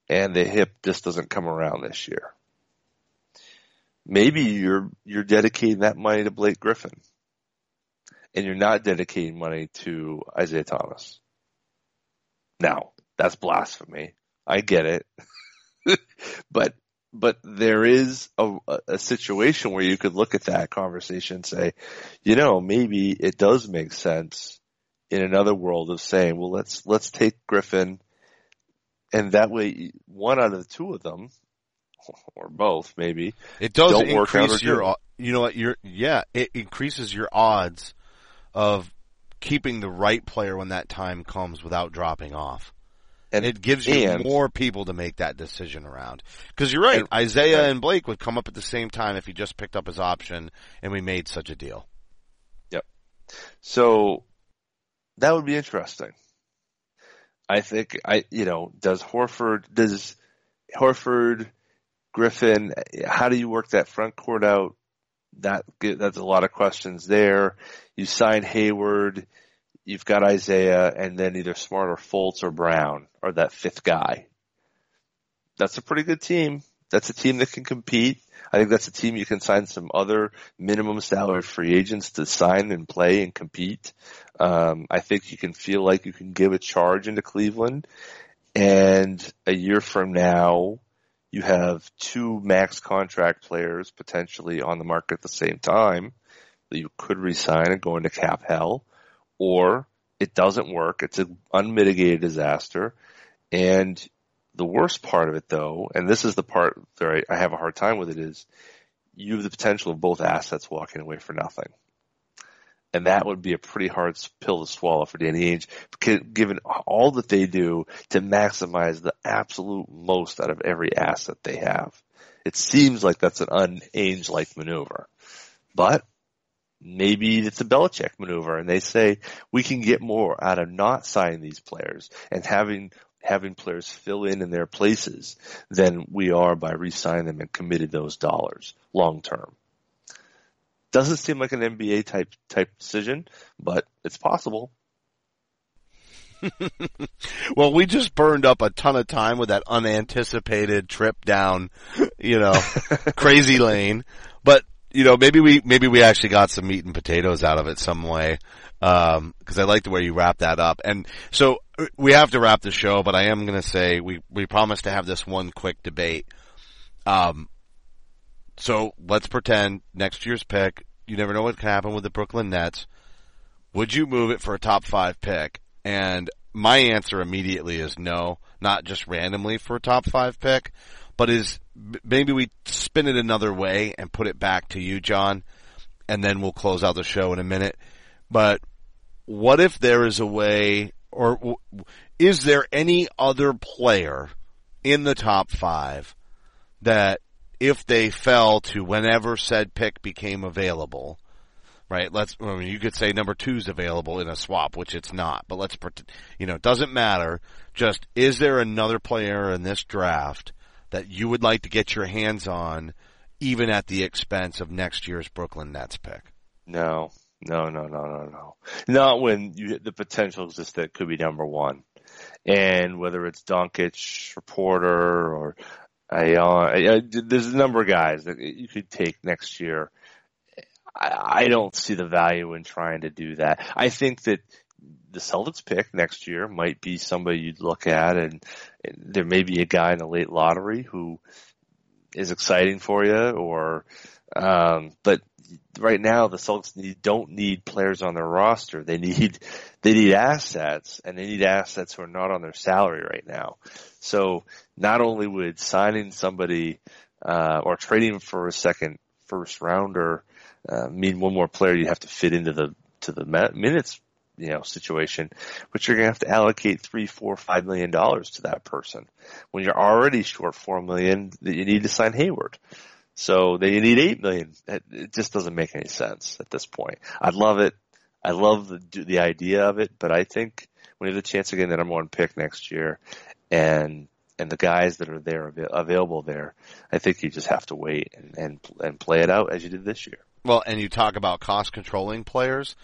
S3: and the hip just doesn't come around this year. Maybe you're, you're dedicating that money to Blake Griffin and you're not dedicating money to Isaiah Thomas. Now, that's blasphemy. I get it. but but there is a, a situation where you could look at that conversation and say, you know, maybe it does make sense in another world of saying, well, let's let's take Griffin, and that way, one out of the two of them, or both, maybe,
S2: It does
S3: Don't
S2: increase your, you know what, your, yeah, it increases your odds of keeping the right player when that time comes without dropping off.
S3: and
S2: it gives you
S3: and-
S2: more people to make that decision around. Cause you're right,
S3: And-
S2: Isaiah and Blake would come up at the same time if he just picked up his option and we made such a deal. Yep.
S3: So that would be interesting. I think I, you know, does Horford, does Horford, Griffin, how do you work that front court out? That, that's a lot of questions there. You sign Hayward, you've got Isaiah, and then either Smart or Fultz or Brown or that fifth guy. That's a pretty good team. That's a team that can compete. I think that's a team you can sign some other minimum salary free agents to sign and play and compete. Um, I think you can feel like you can give a charge into Cleveland, and a year from now, you have two max contract players potentially on the market at the same time that you could resign and go into cap hell, or it doesn't work. It's an unmitigated disaster, and the worst part of it though, and this is the part that I, have a hard time with it is you have the potential of both assets walking away for nothing. And that would be a pretty hard pill to swallow for Danny Ainge, given all that they do to maximize the absolute most out of every asset they have. It seems like that's an un-Ainge-like maneuver. But maybe it's a Belichick maneuver and they say we can get more out of not signing these players and having having players fill in in their places than we are by re-signing them and committed those dollars long term. Doesn't seem like an NBA type type decision, but it's possible.
S2: Well, we just burned up a ton of time with that unanticipated trip down, you know, crazy lane. But, you know, maybe we, maybe we actually got some meat and potatoes out of it some way. Um, cause I like the way you wrap that up. And so uh, we have to wrap the show, but I am going to say we, we promised to have this one quick debate. Um, so let's pretend next year's pick, you never know what can happen with the Brooklyn Nets. Would you move it for a top five pick? And my answer immediately is no, not just randomly for a top five pick, but is maybe we spin it another way and put it back to you, Jon, and then we'll close out the show in a minute. But what if there is a way, or is there any other player in the top five that if they fell to whenever said pick became available, right? Let's, I mean, you could say number two is available in a swap, which it's not, but let's, you know, it doesn't matter. Just, is there another player in this draft that you would like to get your hands on even at the expense of next year's Brooklyn Nets pick?
S3: No, no, no, no, no, no. Not when you the potential exists that could be number one. And whether it's Doncic, Porter, or Ayton, there's a number of guys that you could take next year. I, I don't see the value in trying to do that. I think that the Celtics pick next year might be somebody you'd look at and, and there may be a guy in the late lottery who is exciting for you or, um, but right now the Celtics need, don't need players on their roster. They need, they need assets and they need assets who are not on their salary right now. So not only would signing somebody, uh, or trading for a second first rounder, uh, mean one more player you have to fit into the, to the minutes you know, situation, but you're going to have to allocate three, four, five million dollars to that person when you're already short four million that you need to sign Hayward. So then you need eight million. It just doesn't make any sense at this point. I love it. I love the, the idea of it, but I think when you have the chance to get the number one pick next year and and the guys that are there available there, I think you just have to wait and, and and play it out as you did this year.
S2: Well, and you talk about cost controlling players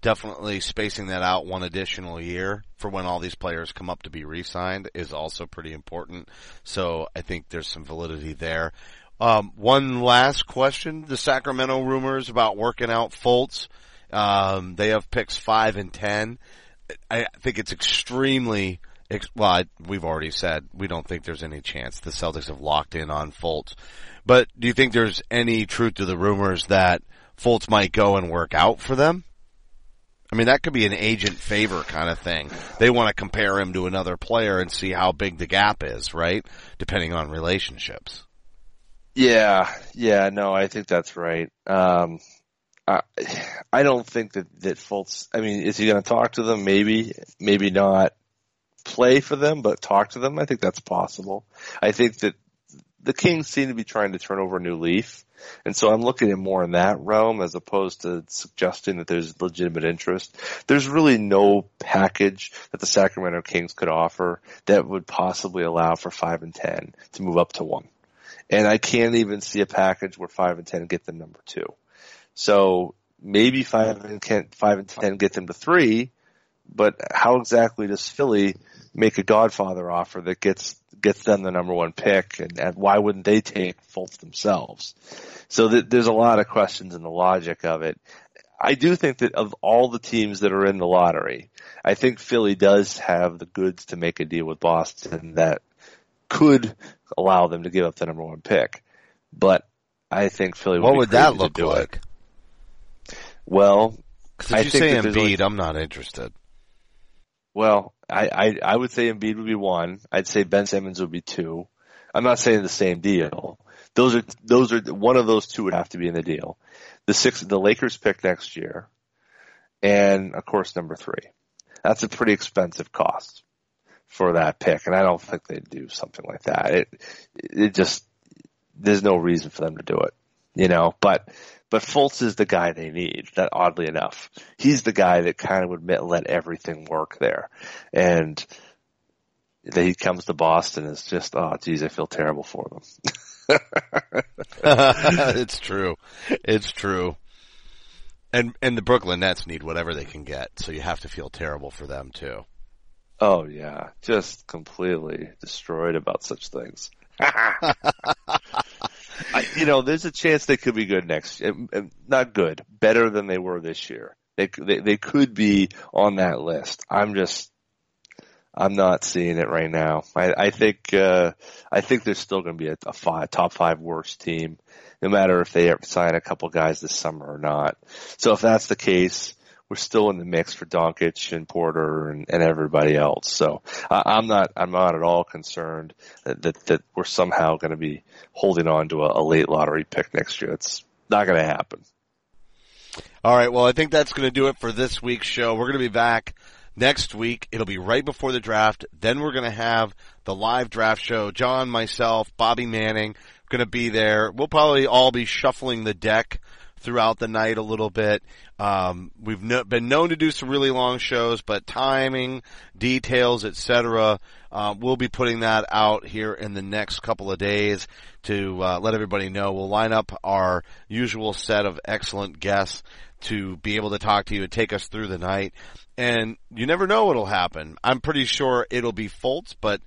S2: definitely spacing that out one additional year for when all these players come up to be re-signed is also pretty important. So I think there's some validity there. Um, one last question: the Sacramento rumors about working out Fultz. Um, they have picks five and ten. I think it's extremely well. I, we've already said we don't think there's any chance the Celtics have locked in on Fultz. But do you think there's any truth to the rumors that Fultz might go and work out for them? I mean, that could be an agent favor kind of thing. They want to compare him to another player and see how big the gap is, right? Depending on relationships.
S3: Yeah, yeah, no, I think that's right. Um, I, I don't think that, that Fultz, I mean, is he going to talk to them? Maybe, maybe not play for them, but talk to them. I think that's possible. I think that the Kings seem to be trying to turn over a new leaf. And so I'm looking at more in that realm as opposed to suggesting that there's legitimate interest. There's really no package that the Sacramento Kings could offer that would possibly allow for five and ten to move up to one. And I can't even see a package where five and ten get them number two. So maybe five and can, five and ten get them to three, but how exactly does Philly make a Godfather offer that gets gets them the number one pick, and, and why wouldn't they take Fultz themselves? So th- there's a lot of questions in the logic of it. I do think that of all the teams that are in the lottery, I think Philly does have the goods to make a deal with Boston that could allow them to give up the number one pick. But I think Philly. Would
S2: what would that look like?
S3: It. Well,
S2: if you say Embiid, I'm not interested.
S3: Well, I, I, I would say Embiid would be one. I'd say Ben Simmons would be two. I'm not saying the same deal. Those are those are one of those two would have to be in the deal. The six the Lakers pick next year, and of course number three. That's a pretty expensive cost for that pick, and I don't think they'd do something like that. It it just there's no reason for them to do it, you know. But but Fultz is the guy they need. That oddly enough, he's the guy that kind of would let everything work there. And that he comes to Boston is just, oh geez, I feel terrible for them.
S2: it's true. It's true. And and the Brooklyn Nets need whatever they can get, so you have to feel terrible for them too.
S3: Oh yeah, just completely destroyed about such things. I, you know, there's a chance they could be good next. Year. Not good, better than they were this year. They, they they could be on that list. I'm just I'm not seeing it right now. I, I think uh, I think there's still going to be a, a five, top five worst team, no matter if they sign a couple guys this summer or not. So if that's the case, we're still in the mix for Doncic and Porter and, and everybody else. So I'm not I'm not at all concerned that that, that we're somehow going to be holding on to a, a late lottery pick next year. It's not going to happen.
S2: All right. Well, I think that's going to do it for this week's show. We're going to be back next week. It'll be right before the draft. Then we're going to have the live draft show. Jon, myself, Bobby Manning going to be there. We'll probably all be shuffling the deck throughout the night a little bit. Um, we've no, been known to do some really long shows, but timing, details, etc. Uh, we'll be putting that out here in the next couple of days to uh, let everybody know. We'll line up our usual set of excellent guests to be able to talk to you and take us through the night. And you never know what'll happen. I'm pretty sure it'll be Fultz, but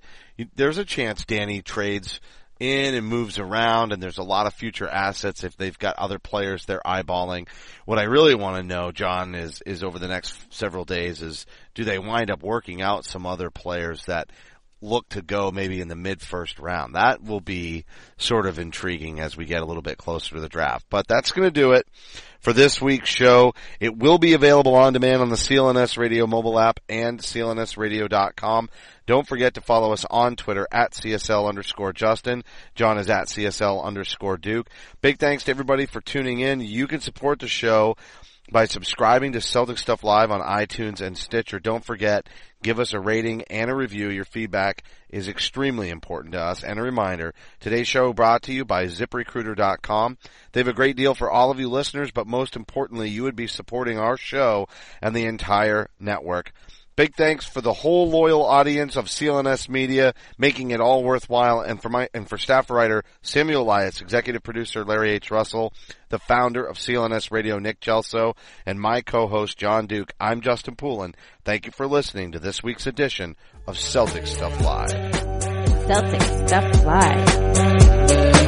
S2: there's a chance Danny trades in and moves around and there's a lot of future assets if they've got other players they're eyeballing. What I really want to know, Jon, is, is over the next several days is do they wind up working out some other players that look to go maybe in the mid first round? That will be sort of intriguing as we get a little bit closer to the draft. But that's going to do it for this week's show. It will be available on demand on the CLNS Radio mobile app and clnsradio.com. Don't forget to follow us on Twitter at CSL underscore Justin. Jon is at CSL underscore Duke. Big thanks to everybody for tuning in. You can support the show by subscribing to Celtic Stuff Live on iTunes and Stitcher. Don't forget, give us a rating and a review. Your feedback is extremely important to us. And a reminder, today's show brought to you by ziprecruiter.com. They have a great deal for all of you listeners, but most importantly, you would be supporting our show and the entire network. Big thanks for the whole loyal audience of CLNS Media, making it all worthwhile, and for my and for staff writer Samuel Elias, executive producer Larry H. Russell, the founder of CLNS Radio Nick Gelso, and my co-host Jon Duke. I'm Justin Poulin. Thank you for listening to this week's edition of Celtic Stuff Live.
S1: Celtic Stuff Live.